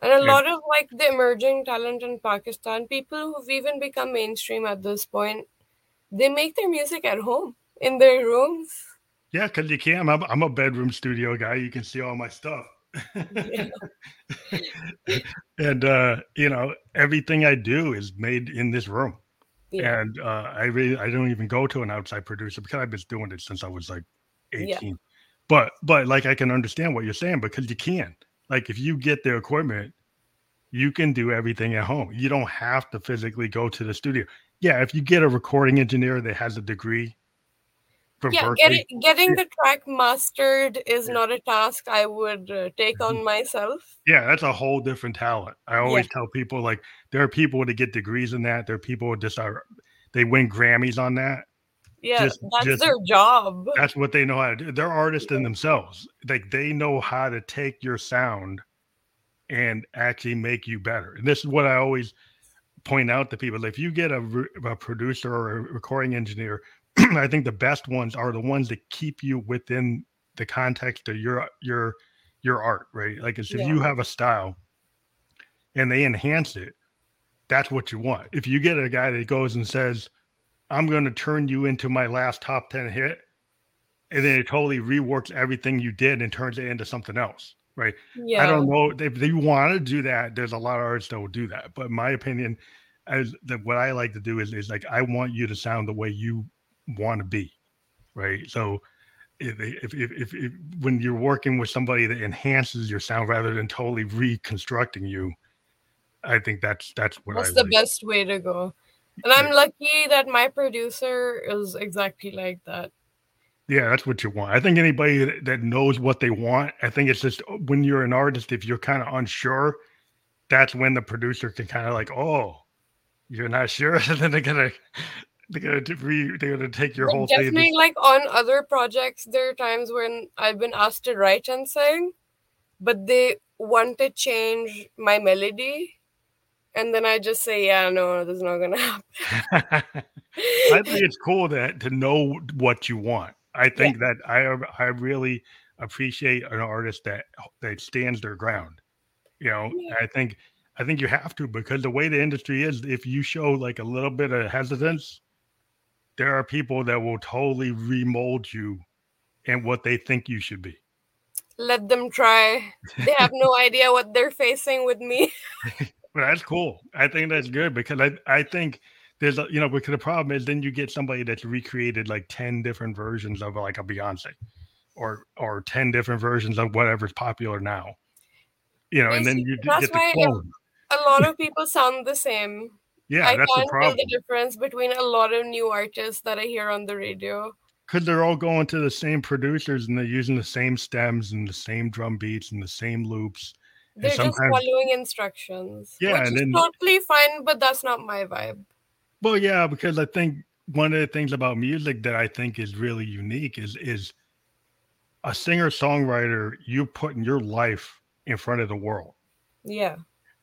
And a Yeah. lot of like the emerging talent in Pakistan, people who've even become mainstream at this point, they make their music at home in their rooms. Yeah, because you can. I'm, I'm a bedroom studio guy. You can see all my stuff. Yeah. [laughs] and uh, you know, everything I do is made in this room. Yeah. And uh, I really I don't even go to an outside producer because I've been doing it since I was like 18. Yeah. but but like I can understand what you're saying because you can. Like if you get the equipment, you can do everything at home. You don't have to physically go to the studio. Yeah, if you get a recording engineer that has a degree yeah, getting, getting the [laughs] track mastered is yeah. not a task I would uh, take on mm-hmm. myself. Yeah, that's a whole different talent. I always yeah. tell people like there are people to get degrees in that. There are people who just are they win Grammys on that. Yeah, just, that's just, their job. That's what they know how to do. They're artists in themselves. Like they know how to take your sound and actually make you better. And this is what I always point out to people. If you get a, a producer or a recording engineer, [clears throat] I think the best ones are the ones that keep you within the context of your your your art, right? Like if yeah. you have a style and they enhance it, that's what you want. If you get a guy that goes and says, I'm going to turn you into my last top 10 hit. And then it totally reworks everything you did and turns it into something else. Right. Yeah. I don't know if they want to do that. There's a lot of artists that will do that. But my opinion is that what I like to do is, is like, I want you to sound the way you want to be. Right. So if, if, if, if, when you're working with somebody that enhances your sound rather than totally reconstructing you, I think that's that's what that's I the like. best way to go. And I'm lucky that my producer is exactly like that. Yeah, that's what you want. I think anybody that knows what they want, I think it's just uh, when you're an artist, if you're kind of unsure, that's when the producer can kind of like, oh, you're not sure, and [laughs] then they're gonna they're gonna re, they're gonna take your whole definitely thing. like on other projects, there are times when I've been asked to write and sing, but they want to change my melody and then I just say, yeah, no, this is not gonna [laughs] happen. [laughs] I think it's cool that to know what you want. I think yeah. that I I really appreciate an artist that that stands their ground. You know, yeah. I think I think you have to because the way the industry is, if you show like a little bit of hesitance, there are people that will totally remold you and what they think you should be. Let them try. They have no [laughs] idea what they're facing with me. [laughs] Well, that's cool. I think that's good because I, I think there's a, you know because the problem is then you get somebody that's recreated like 10 different versions of like a Beyonce or or 10 different versions of whatever's popular now. You know, and then you that's get the clone. A lot of [laughs] people sound the same. Yeah, I that's can't the problem. tell the difference between a lot of new artists that I hear on the radio. Because they're all going to the same producers and they're using the same stems and the same drum beats and the same loops they're just following instructions. Yeah, and then, totally fine, but that's not my vibe. Well, yeah, because I think one of the things about music that I think is really unique is is a singer songwriter. You putting your life in front of the world. Yeah.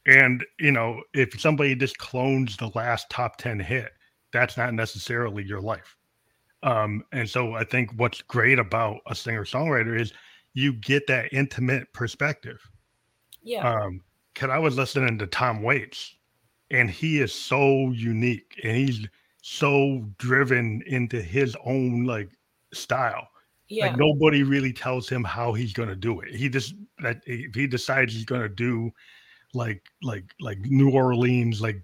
And you know, if somebody just clones the last top ten hit, that's not necessarily your life. Um, and so I think what's great about a singer songwriter is you get that intimate perspective yeah. Um, cause I was listening to Tom Waits, and he is so unique, and he's so driven into his own like style. Yeah. Like nobody really tells him how he's gonna do it. He just that if he decides he's gonna do like like like New Orleans like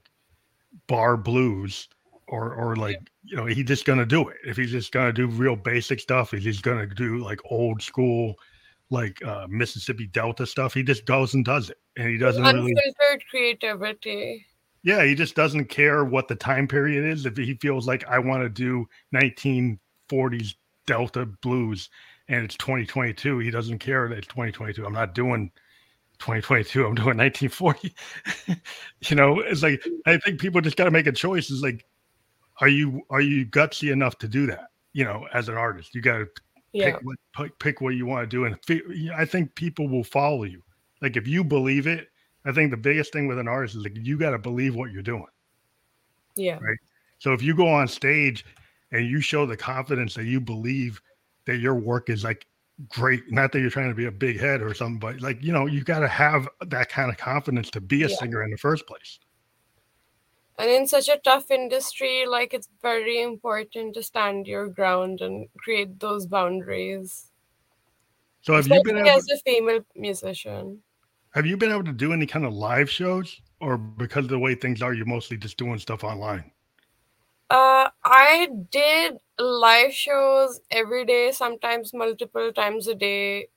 bar blues or or like you know he's just gonna do it. If he's just gonna do real basic stuff, he's gonna do like old school like uh, Mississippi Delta stuff. He just goes and does it, and he doesn't unfiltered really creativity. Yeah, he just doesn't care what the time period is. If he feels like I want to do 1940s Delta blues and it's 2022, he doesn't care that it's 2022. I'm not doing 2022. I'm doing 1940. [laughs] you know, it's like I think people just got to make a choice. Is like, are you are you gutsy enough to do that? You know, as an artist, you got to yeah. pick, what, pick what you want to do and i think people will follow you like if you believe it i think the biggest thing with an artist is like you got to believe what you're doing yeah right so if you go on stage and you show the confidence that you believe that your work is like great not that you're trying to be a big head or something but like you know you got to have that kind of confidence to be a yeah. singer in the first place. And in such a tough industry like it's very important to stand your ground and create those boundaries. So have Especially you been able, as a female musician. Have you been able to do any kind of live shows or because of the way things are you're mostly just doing stuff online Uh, I did live shows every day, sometimes multiple times a day,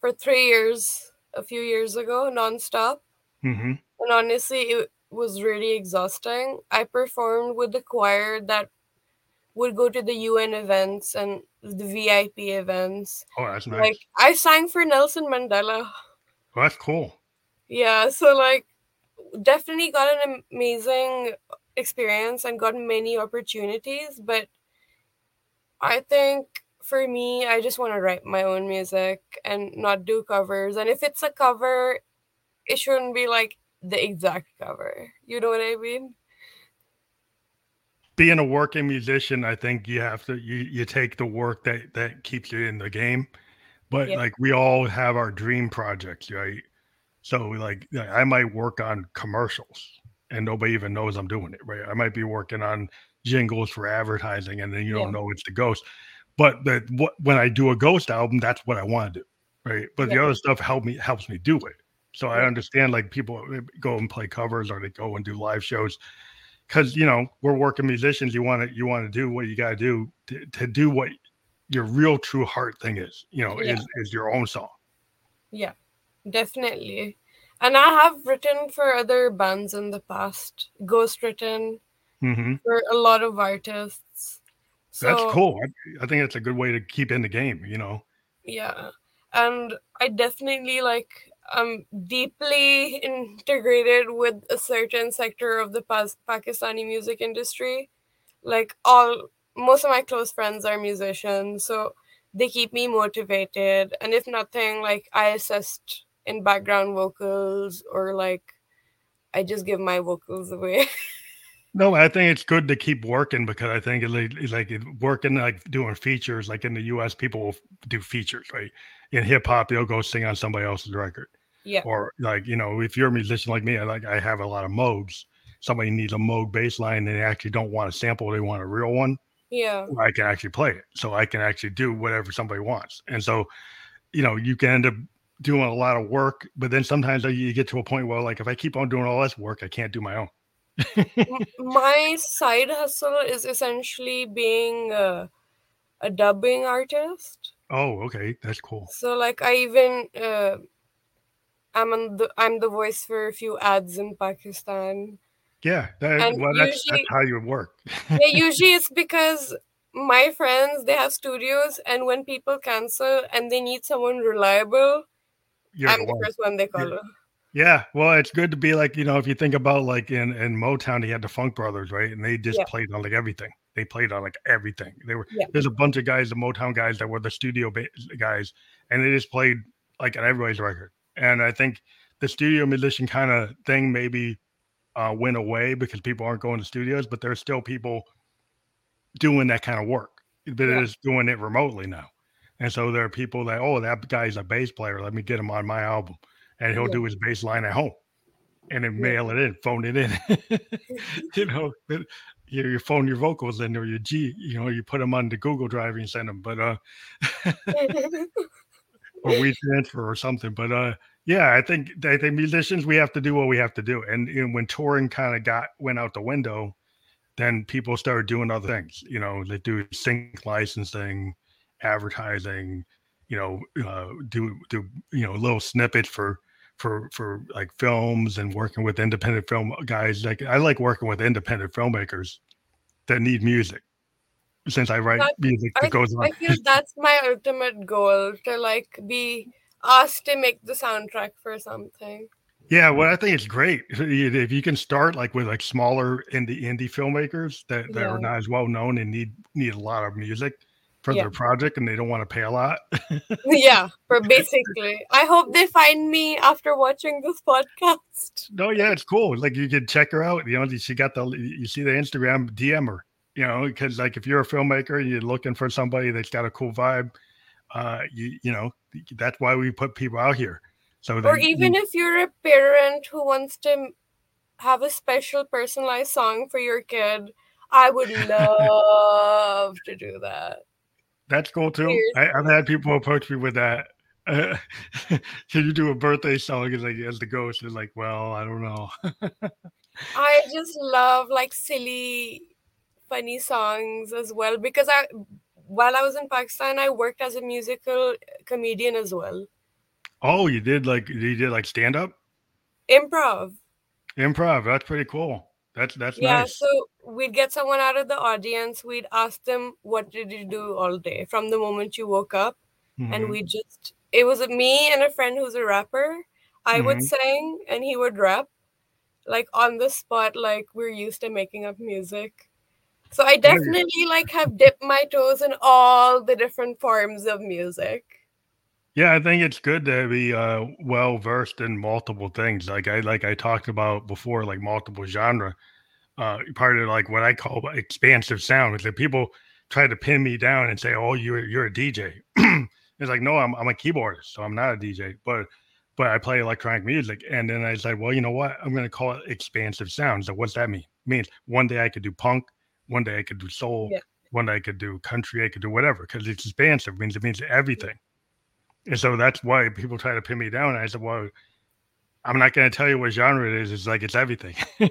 for three years. A few years ago, nonstop, hmm and honestly, it was really exhausting. I performed with the choir that would go to the UN events and the VIP events. Oh, that's nice. Like I sang for Nelson Mandela. well, that's cool. Yeah, so like definitely got an amazing experience and got many opportunities, but I think for me, I just want to write my own music and not do covers. And if it's a cover, it shouldn't be like the exact cover. You know what I mean? Being a working musician, I think you have to you you take the work that that keeps you in the game. But Yeah. like we all have our dream projects, right? So like I might work on commercials and nobody even knows I'm doing it, right? I might be working on jingles for advertising and then you don't know it's the ghost. But the what when I do a ghost album, that's what I want to do. Right. But the other stuff help me helps me do it. So I understand like people uh, go and play covers or they go and do live shows because you know we're working musicians. You want to you want to do what you got to do to to do what your real true heart thing is. You know, Yeah. is is your own song. Yeah, definitely. And I have written for other bands in the past, ghost written hmm for a lot of artists. That's cool. I, I think that's a good way to keep in the game. You know. Yeah. And I definitely like I'm deeply integrated with a certain sector of the Pas- Pakistani music industry. Like all most of my close friends are musicians, so they keep me motivated. And if nothing, like I assist in background vocals or like I just give my vocals away. [laughs] No, I think it's good to keep working because I think it like, it's like working like doing features. Like in the U.S., people will do features, right? In hip hop, they'll go sing on somebody else's record, yeah. or like you know, if you're a musician like me, I like I have a lot of Moogs. Somebody needs a Moog bass line, and they actually don't want a sample; they want a real one. Yeah. I can actually play it, so I can actually do whatever somebody wants. And so, you know, you can end up doing a lot of work, but then sometimes you get to a point where, like, if I keep on doing all this work, I can't do my own. My side hustle is essentially being a, a dubbing artist. Oh, okay, that's cool. So like I even uh, I'm on the I'm the voice for a few ads in Pakistan. Yeah, that, well, that's that's how you work. Yeah, [laughs] usually it's because my friends they have studios and when people cancel and they need someone reliable, You're I'm the the first one they call. Yeah, well, it's good to be like you know if you think about like in in Motown, he had the Funk Brothers, right? And they just Yeah. played on like everything. They played on like everything. They were Yeah. there's a bunch of guys, the Motown guys that were the studio ba- guys, and they just played like on everybody's record. And I think the studio musician kind of thing maybe uh, went away because people aren't going to studios, but there's still people doing that kind of work, but Yeah. it is doing it remotely now. And so there are people that, oh, that guy's a bass player. Let me get him on my album. And he'll Yeah. do his bass line at home and then Yeah. mail it in, phone it in. [laughs] you know, [laughs] you, you phone your vocals in or your G, you know, you put them on the Google Drive and send them, but, uh, [laughs] or we transfer or something. But, uh, yeah, I think, I think musicians, we have to do what we have to do. And, and when touring kind of got, went out the window, then people started doing other things. You know, they do sync licensing, advertising, you know, uh, do do you know a little snippets for for for like films and working with independent film guys. Like I like working with independent filmmakers that need music. Since I write That- music that goes on, I feel that's my ultimate goal to like be asked to make the soundtrack for something. Yeah, well, I think it's great if you if you can start like with like smaller indie indie filmmakers that, that Yeah. are not as well known and need need a lot of music for Yeah. their project and they don't want to pay a lot. [laughs] yeah, for [laughs] basically. I hope they find me after watching this podcast. no, yeah, it's cool. Like you can check her out. You know, she got the you see the Instagram DM her. You know, because like if you're a filmmaker and you're looking for somebody that's got a cool vibe, uh, you you know that's why we put people out here. So Or even if you're a parent who wants to have a special personalized song for your kid, I would [laughs] love to do that. That's cool too. I, I've had people approach me with that. Uh, [laughs] can you do a birthday song? It's like as the ghost And like, well, I don't know. [laughs] I just love like silly, funny songs as well because I while I was in Pakistan, I worked as a musical comedian as well. Oh, you did like you did like stand up, Improv. improv. That's pretty cool. That's that's nice. Yeah, nice. so we'd get someone out of the audience. We'd ask them, "What did you do all day from the moment you woke up?" And Mhm. we just it was me and a friend who's a rapper. I would Mhm. sing and he would rap, like on the spot, like we're used to making up music. So I definitely like have dipped my toes in all the different forms of music. Yeah, I think it's good to be uh, well versed in multiple things. Like I like I talked about before, like multiple genre. Uh, part of like what I call expansive sound is that people try to pin me down and say, "Oh, you're you're a DJ." [clears throat] it's like, no, I'm I'm a keyboardist, so I'm not a DJ, but but I play electronic music. And then I said, well, you know what? I'm going to call it expansive sound. So what's that mean? It means one day I could do punk, one day I could do soul, Yeah. one day I could do country, I could do whatever because it's expansive. means it means everything. And so that's why people try to pin me down. And I said, well, I'm not going to tell you what genre it is. It's like it's everything. [laughs]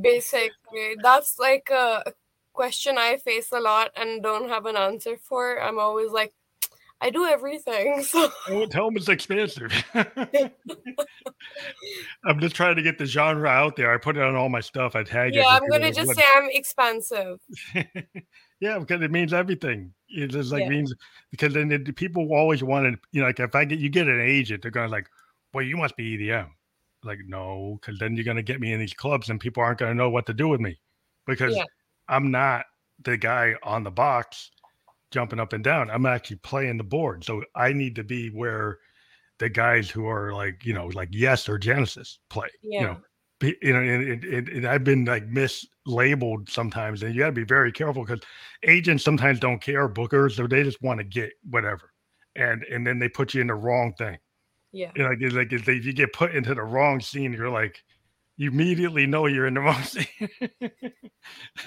Basically, that's like a question I face a lot and don't have an answer for. I'm always like, I do everything. [laughs] So Oh, tell them it's expansive. I'm just trying to get the genre out there. I put it on all my stuff. I tag it. yeah, I'm gonna just what- say I'm expansive. [laughs] yeah, because it means everything. It just like Yeah. means because then the people always wanted you know, like if I get you get an agent, they're going to like, well, you must be EDM. Like, no, because then you're going to get me in these clubs and people aren't going to know what to do with me because Yeah. I'm not the guy on the box jumping up and down. I'm actually playing the board. So I need to be where the guys who are like, you know, like Yes or Genesis play. Yeah. You know, you know, and, and, and, I've been like mislabeled sometimes, and you got to be very careful because agents sometimes don't care, bookers, or they just want to get whatever, and and then they put you in the wrong thing. Yeah. You know, like it's like if, they, if you get put into the wrong scene, you're like, you immediately know you're in the [laughs] wrong scene.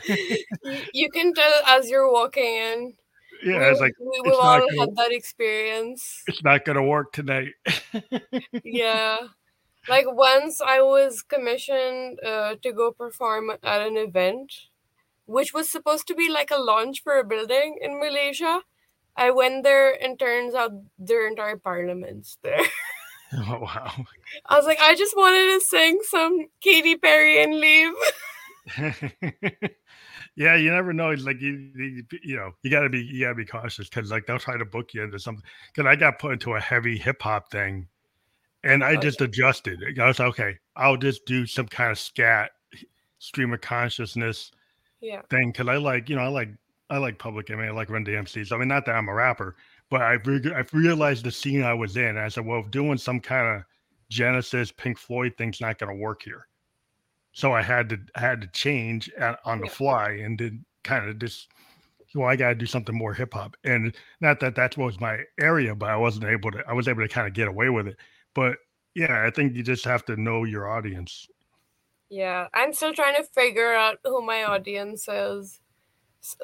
[laughs] You, can tell as you're walking in. yeah, we, it's like we, we've all gonna- had that experience. it's not gonna work tonight. [laughs] yeah. Like once I was commissioned uh, to go perform at an event, which was supposed to be like a launch for a building in Malaysia. I went there and turns out their entire parliament's there. [laughs] oh wow. I was like, I just wanted to sing some Katy Perry and leave. [laughs] yeah, you never know. Like you, you, you know, you gotta be, you gotta be cautious because like they'll try to book you into something. Because I got put into a heavy hip hop thing, and I just adjusted. I was like, okay, I'll just do some kind of scat stream of consciousness Yeah. thing because I like, you know, I like, I like Public Enemy, I like Run DMC. So I mean, not that I'm a rapper, but I re- I realized the scene I was in. I said, well, doing some kind of Genesis, Pink Floyd thing's not going to work here. So I had to I had to change at, on the Yeah. fly and did kind of just. Well, I got to do something more hip hop, and not that that was my area, but I wasn't able to. I was able to kind of get away with it. But yeah, I think you just have to know your audience. Yeah. I'm still trying to figure out who my audience is.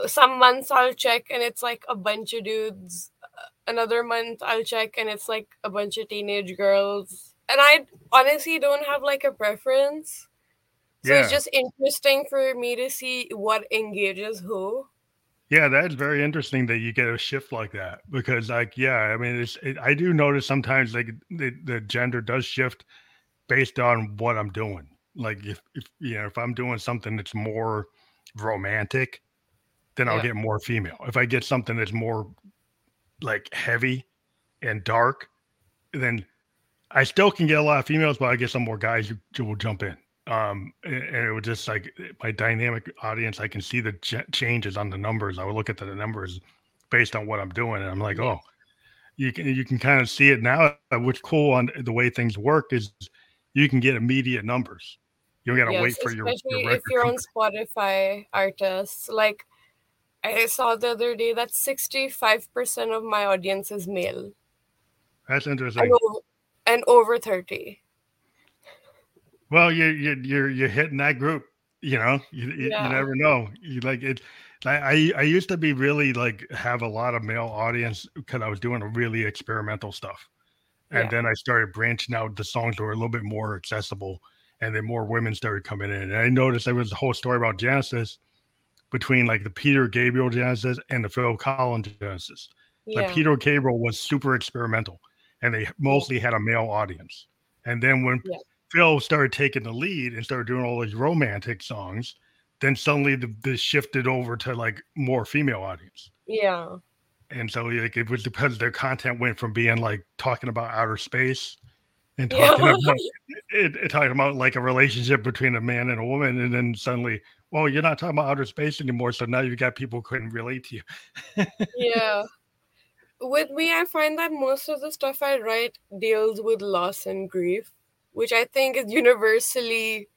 Some months I'll check and it's like a bunch of dudes. Another month I'll check and it's like a bunch of teenage girls. And I honestly don't have like a preference. So it's just interesting for me to see what engages who. Yeah, that's very interesting that you get a shift like that because, like, yeah, I mean, it's it, I do notice sometimes like the, the gender does shift based on what I'm doing. Like, if, if you know, if I'm doing something that's more romantic, then I'll Yeah. get more female. If I get something that's more like heavy and dark, then I still can get a lot of females, but I get some more guys who, who will jump in. Um, and, it was just like my dynamic audience. I can see the ch- changes on the numbers. I would look at the numbers based on what I'm doing, and I'm like, Yeah. oh, you can you can kind of see it now. Uh, What's cool on the way things work is you can get immediate numbers. You don't got to Yes, wait for your, your if you're on. Spotify artists. Like I saw the other day that 65% of my audience is male That's interesting. and over, and over 30. Well, you you you're you're hitting that group. You know, you Yeah. you never know. You like it. I I used to be really like have a lot of male audience because I was doing really experimental stuff, and Yeah. then I started branching out. The songs were a little bit more accessible, and then more women started coming in. And I noticed there was a whole story about Genesis. between like the Peter Gabriel Genesis and the Phil Collins Genesis. Yeah. Like Peter Gabriel was super experimental, and they mostly had a male audience. And then when Yeah. Phil started taking the lead and started doing all these romantic songs, then suddenly the, this shifted over to like more female audience. yeah. And so like it was because their content went from being like talking about outer space and Yeah. talking about [laughs] it, it- talking about like a relationship between a man and a woman, and then suddenly, well, you're not talking about outer space anymore. So now you've got people who couldn't relate to you. [laughs] yeah. With me, I find that most of the stuff I write deals with loss and grief, which I think is universally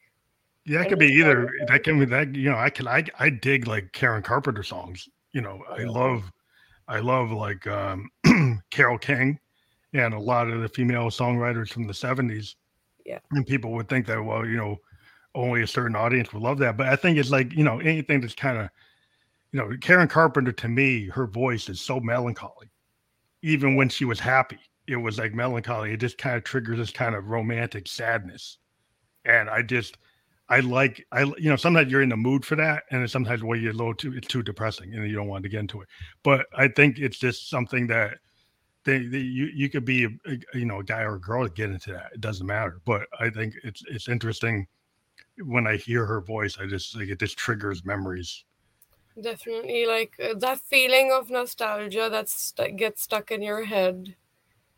Yeah, it could be either. That can be that. You know, I can. I I dig like Karen Carpenter songs. You know, I love, I love like um [clears throat] Carole King, and a lot of the female songwriters from the seventies. Yeah. and people would think that well, you know, only a certain audience would love that. But I think it's like you know anything that's kind of, you know, Karen Carpenter to me, her voice is so melancholy. Even when she was happy, it was like melancholy. It just kind of triggers this kind of romantic sadness, and I just. I like I you know sometimes you're in the mood for that, and sometimes when you're a little too it's too depressing and you don't want to get into it. But I think it's just something that they, they you you could be a, a- you know a guy or a girl to get into that. It doesn't matter. But I think it's it's interesting when I hear her voice. I just like it just triggers memories. definitely like uh, that feeling of nostalgia that's that gets stuck in your head.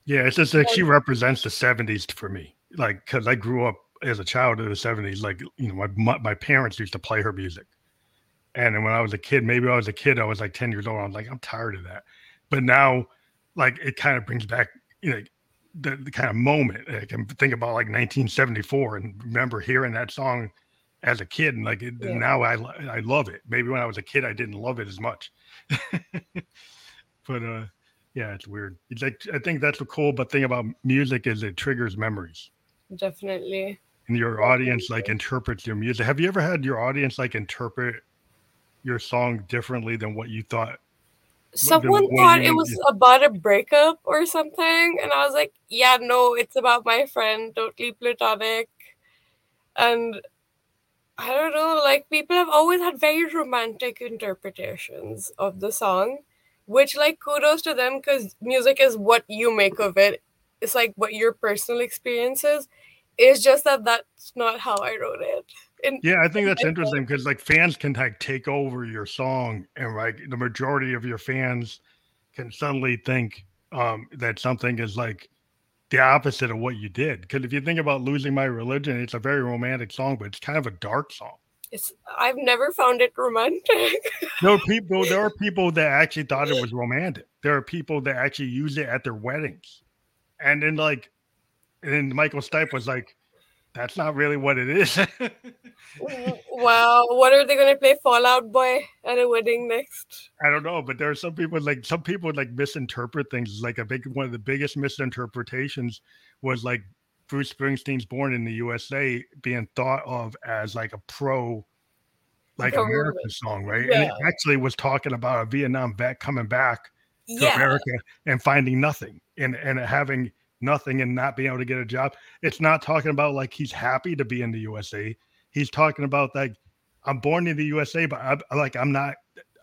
Yeah, it's just like she represents the '70s for me. Like because I grew up as a child in the '70s. Like you know my my, my parents used to play her music. And then when I was a kid, maybe I was a kid, I was like 10 years old. I was like, I'm tired of that. But now, like, it kind of brings back, you know, the, the kind of moment. I can think about like 1974 and remember hearing that song as a kid. And like, it, Yeah. now I, I love it. Maybe when I was a kid, I didn't love it as much. [laughs] but, uh, yeah, it's weird. It's like, I think that's the cool but thing about music is it triggers memories Definitely. and your audience like interprets your music. Have you ever had your audience like interpret your song differently than what you thought? Someone thought it was about a breakup or something, and I was like, "Yeah, no, it's about my friend, totally platonic." And I don't know, like people have always had very romantic interpretations of the song, which like kudos to them because music is what you make of it. It's like what your personal experience is. It's just that that's not how I wrote it. And Yeah, I think that's interesting because like fans can like take over your song and like the majority of your fans can suddenly think um that something is like the opposite of what you did. Because if you think about losing my religion, it's a very romantic song, but it's kind of a dark song. It's I've never found it romantic. [laughs] There are people. There are people that actually thought it was romantic. There are people that actually use it at their weddings, and then like, and then Michael Stipe was like, "That's not really what it is." [laughs] wow, what are they gonna play Fall Out Boy at a wedding next? I don't know, but there are some people like some people like misinterpret things. Like a big one of the biggest misinterpretations was like Bruce Springsteen's "Born in the USA" being thought of as like a pro, like Government. American song, right? And it actually was talking about a Vietnam vet coming back to Yeah, America and finding nothing and and having nothing and not being able to get a job. It's not talking about like he's happy to be in the USA. He's talking about like I'm born in the USA, but I'm like I'm not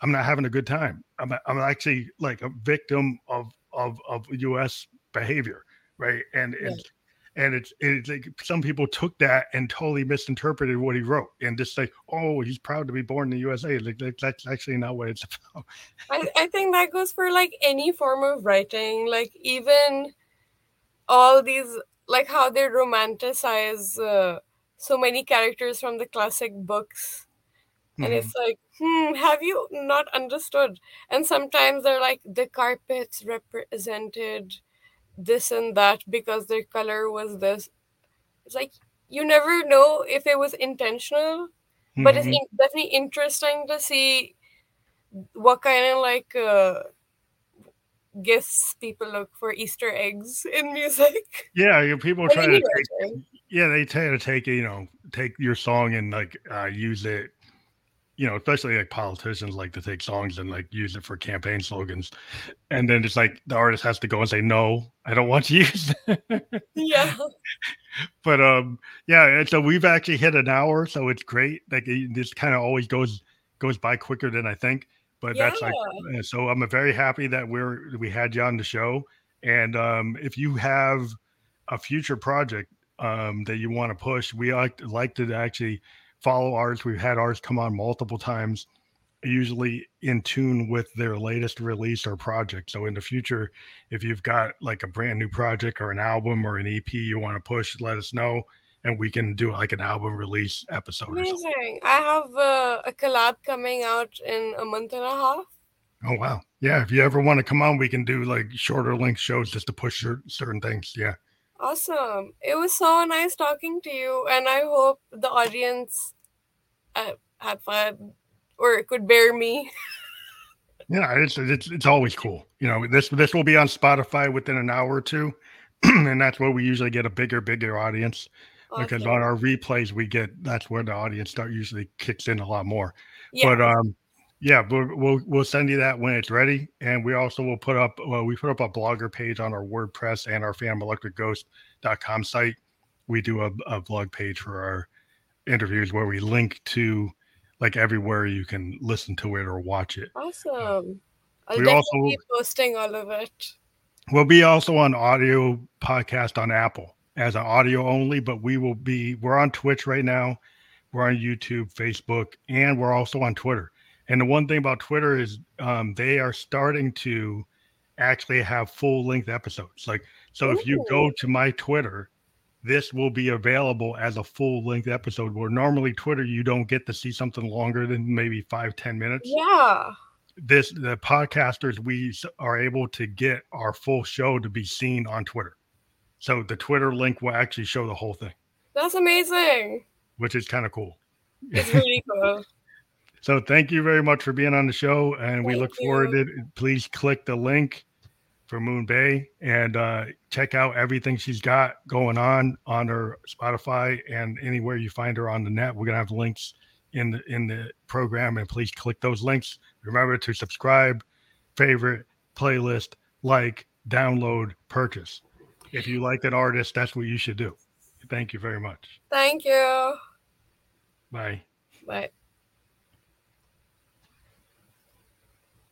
I'm not having a good time. I'm I'm actually like a victim of of of U.S. behavior, right? And Yeah. it's and it's it's like some people took that and totally misinterpreted what he wrote and just say, oh, he's proud to be born in the USA. Like, like that's actually not what it's [laughs] about. I, I think that goes for like any form of writing, like even all these like how they romanticize uh, so many characters from the classic books and Mhm. it's like hmm have you not understood and sometimes they're like the carpets represented this and that because their color was this. It's like you never know if it was intentional but it's Mhm. in- definitely interesting to see what kind of like uh, gifts people look for easter eggs [laughs] in music. Yeah, you- people try to take yeah they try to take you know take your song and like uh use it you know especially like politicians like to take songs and like use it for campaign slogans and then it's like the artist has to go and say no i don't want to [laughs] use that." yeah but um yeah and so we've actually hit an hour so it's great like it- this kind of always goes goes by quicker than I think. But that's like uh, so. I'm very happy that we're we had you on the show. And um, if you have a future project um, that you want to push, we like like to actually follow ours. We've had ours come on multiple times, usually in tune with their latest release or project. So in the future, if you've got like a brand new project or an album or an EP you want to push, let us know and we can do like an album release episode. Amazing. I have uh, a collab coming out in a month and a half. Oh wow. Yeah, if you ever want to come on, we can do like shorter length shows just to push certain things. Yeah. Awesome. It was so nice talking to you and I hope the audience uh, had fun or could bear me. [laughs] yeah, it's, it's it's always cool. You know, this this will be on Spotify within an hour or two, [clears throat] and that's where we usually get a bigger bigger audience. Awesome. Because on our replays, we get that's where the audience start usually kicks in a lot more. Yeah. But um, yeah, we'll, we'll we'll send you that when it's ready, and we also will put up well, we put up a blogger page on our WordPress and our phantomelectricghost.com site. We do a, a blog page for our interviews where we link to like everywhere you can listen to it or watch it. Awesome. I'll we definitely also, be posting all of it. We'll be also on audio podcast on Apple as an audio only, but we will be we're on Twitch right now. We're on YouTube, Facebook, and we're also on Twitter. And the one thing about Twitter is um, they are starting to actually have full length episodes. Like so, Ooh. if you go to my Twitter, this will be available as a full length episode where normally Twitter you don't get to see something longer than maybe five ten minutes. Yeah. This the podcasters we are able to get our full show to be seen on Twitter. So the Twitter link will actually show the whole thing. That's amazing. Which is kind of cool. It's really [laughs] cool. So thank you very much for being on the show and thank we look you. forward to it. Please click the link for Moon Bay and uh, check out everything she's got going on on her Spotify and anywhere you find her on the net. We're gonna have links in the in the program, and please click those links. Remember to subscribe, favorite, playlist, like, download, purchase. If you like an artist, that's what you should do. Thank you very much. Thank you. Bye. Bye.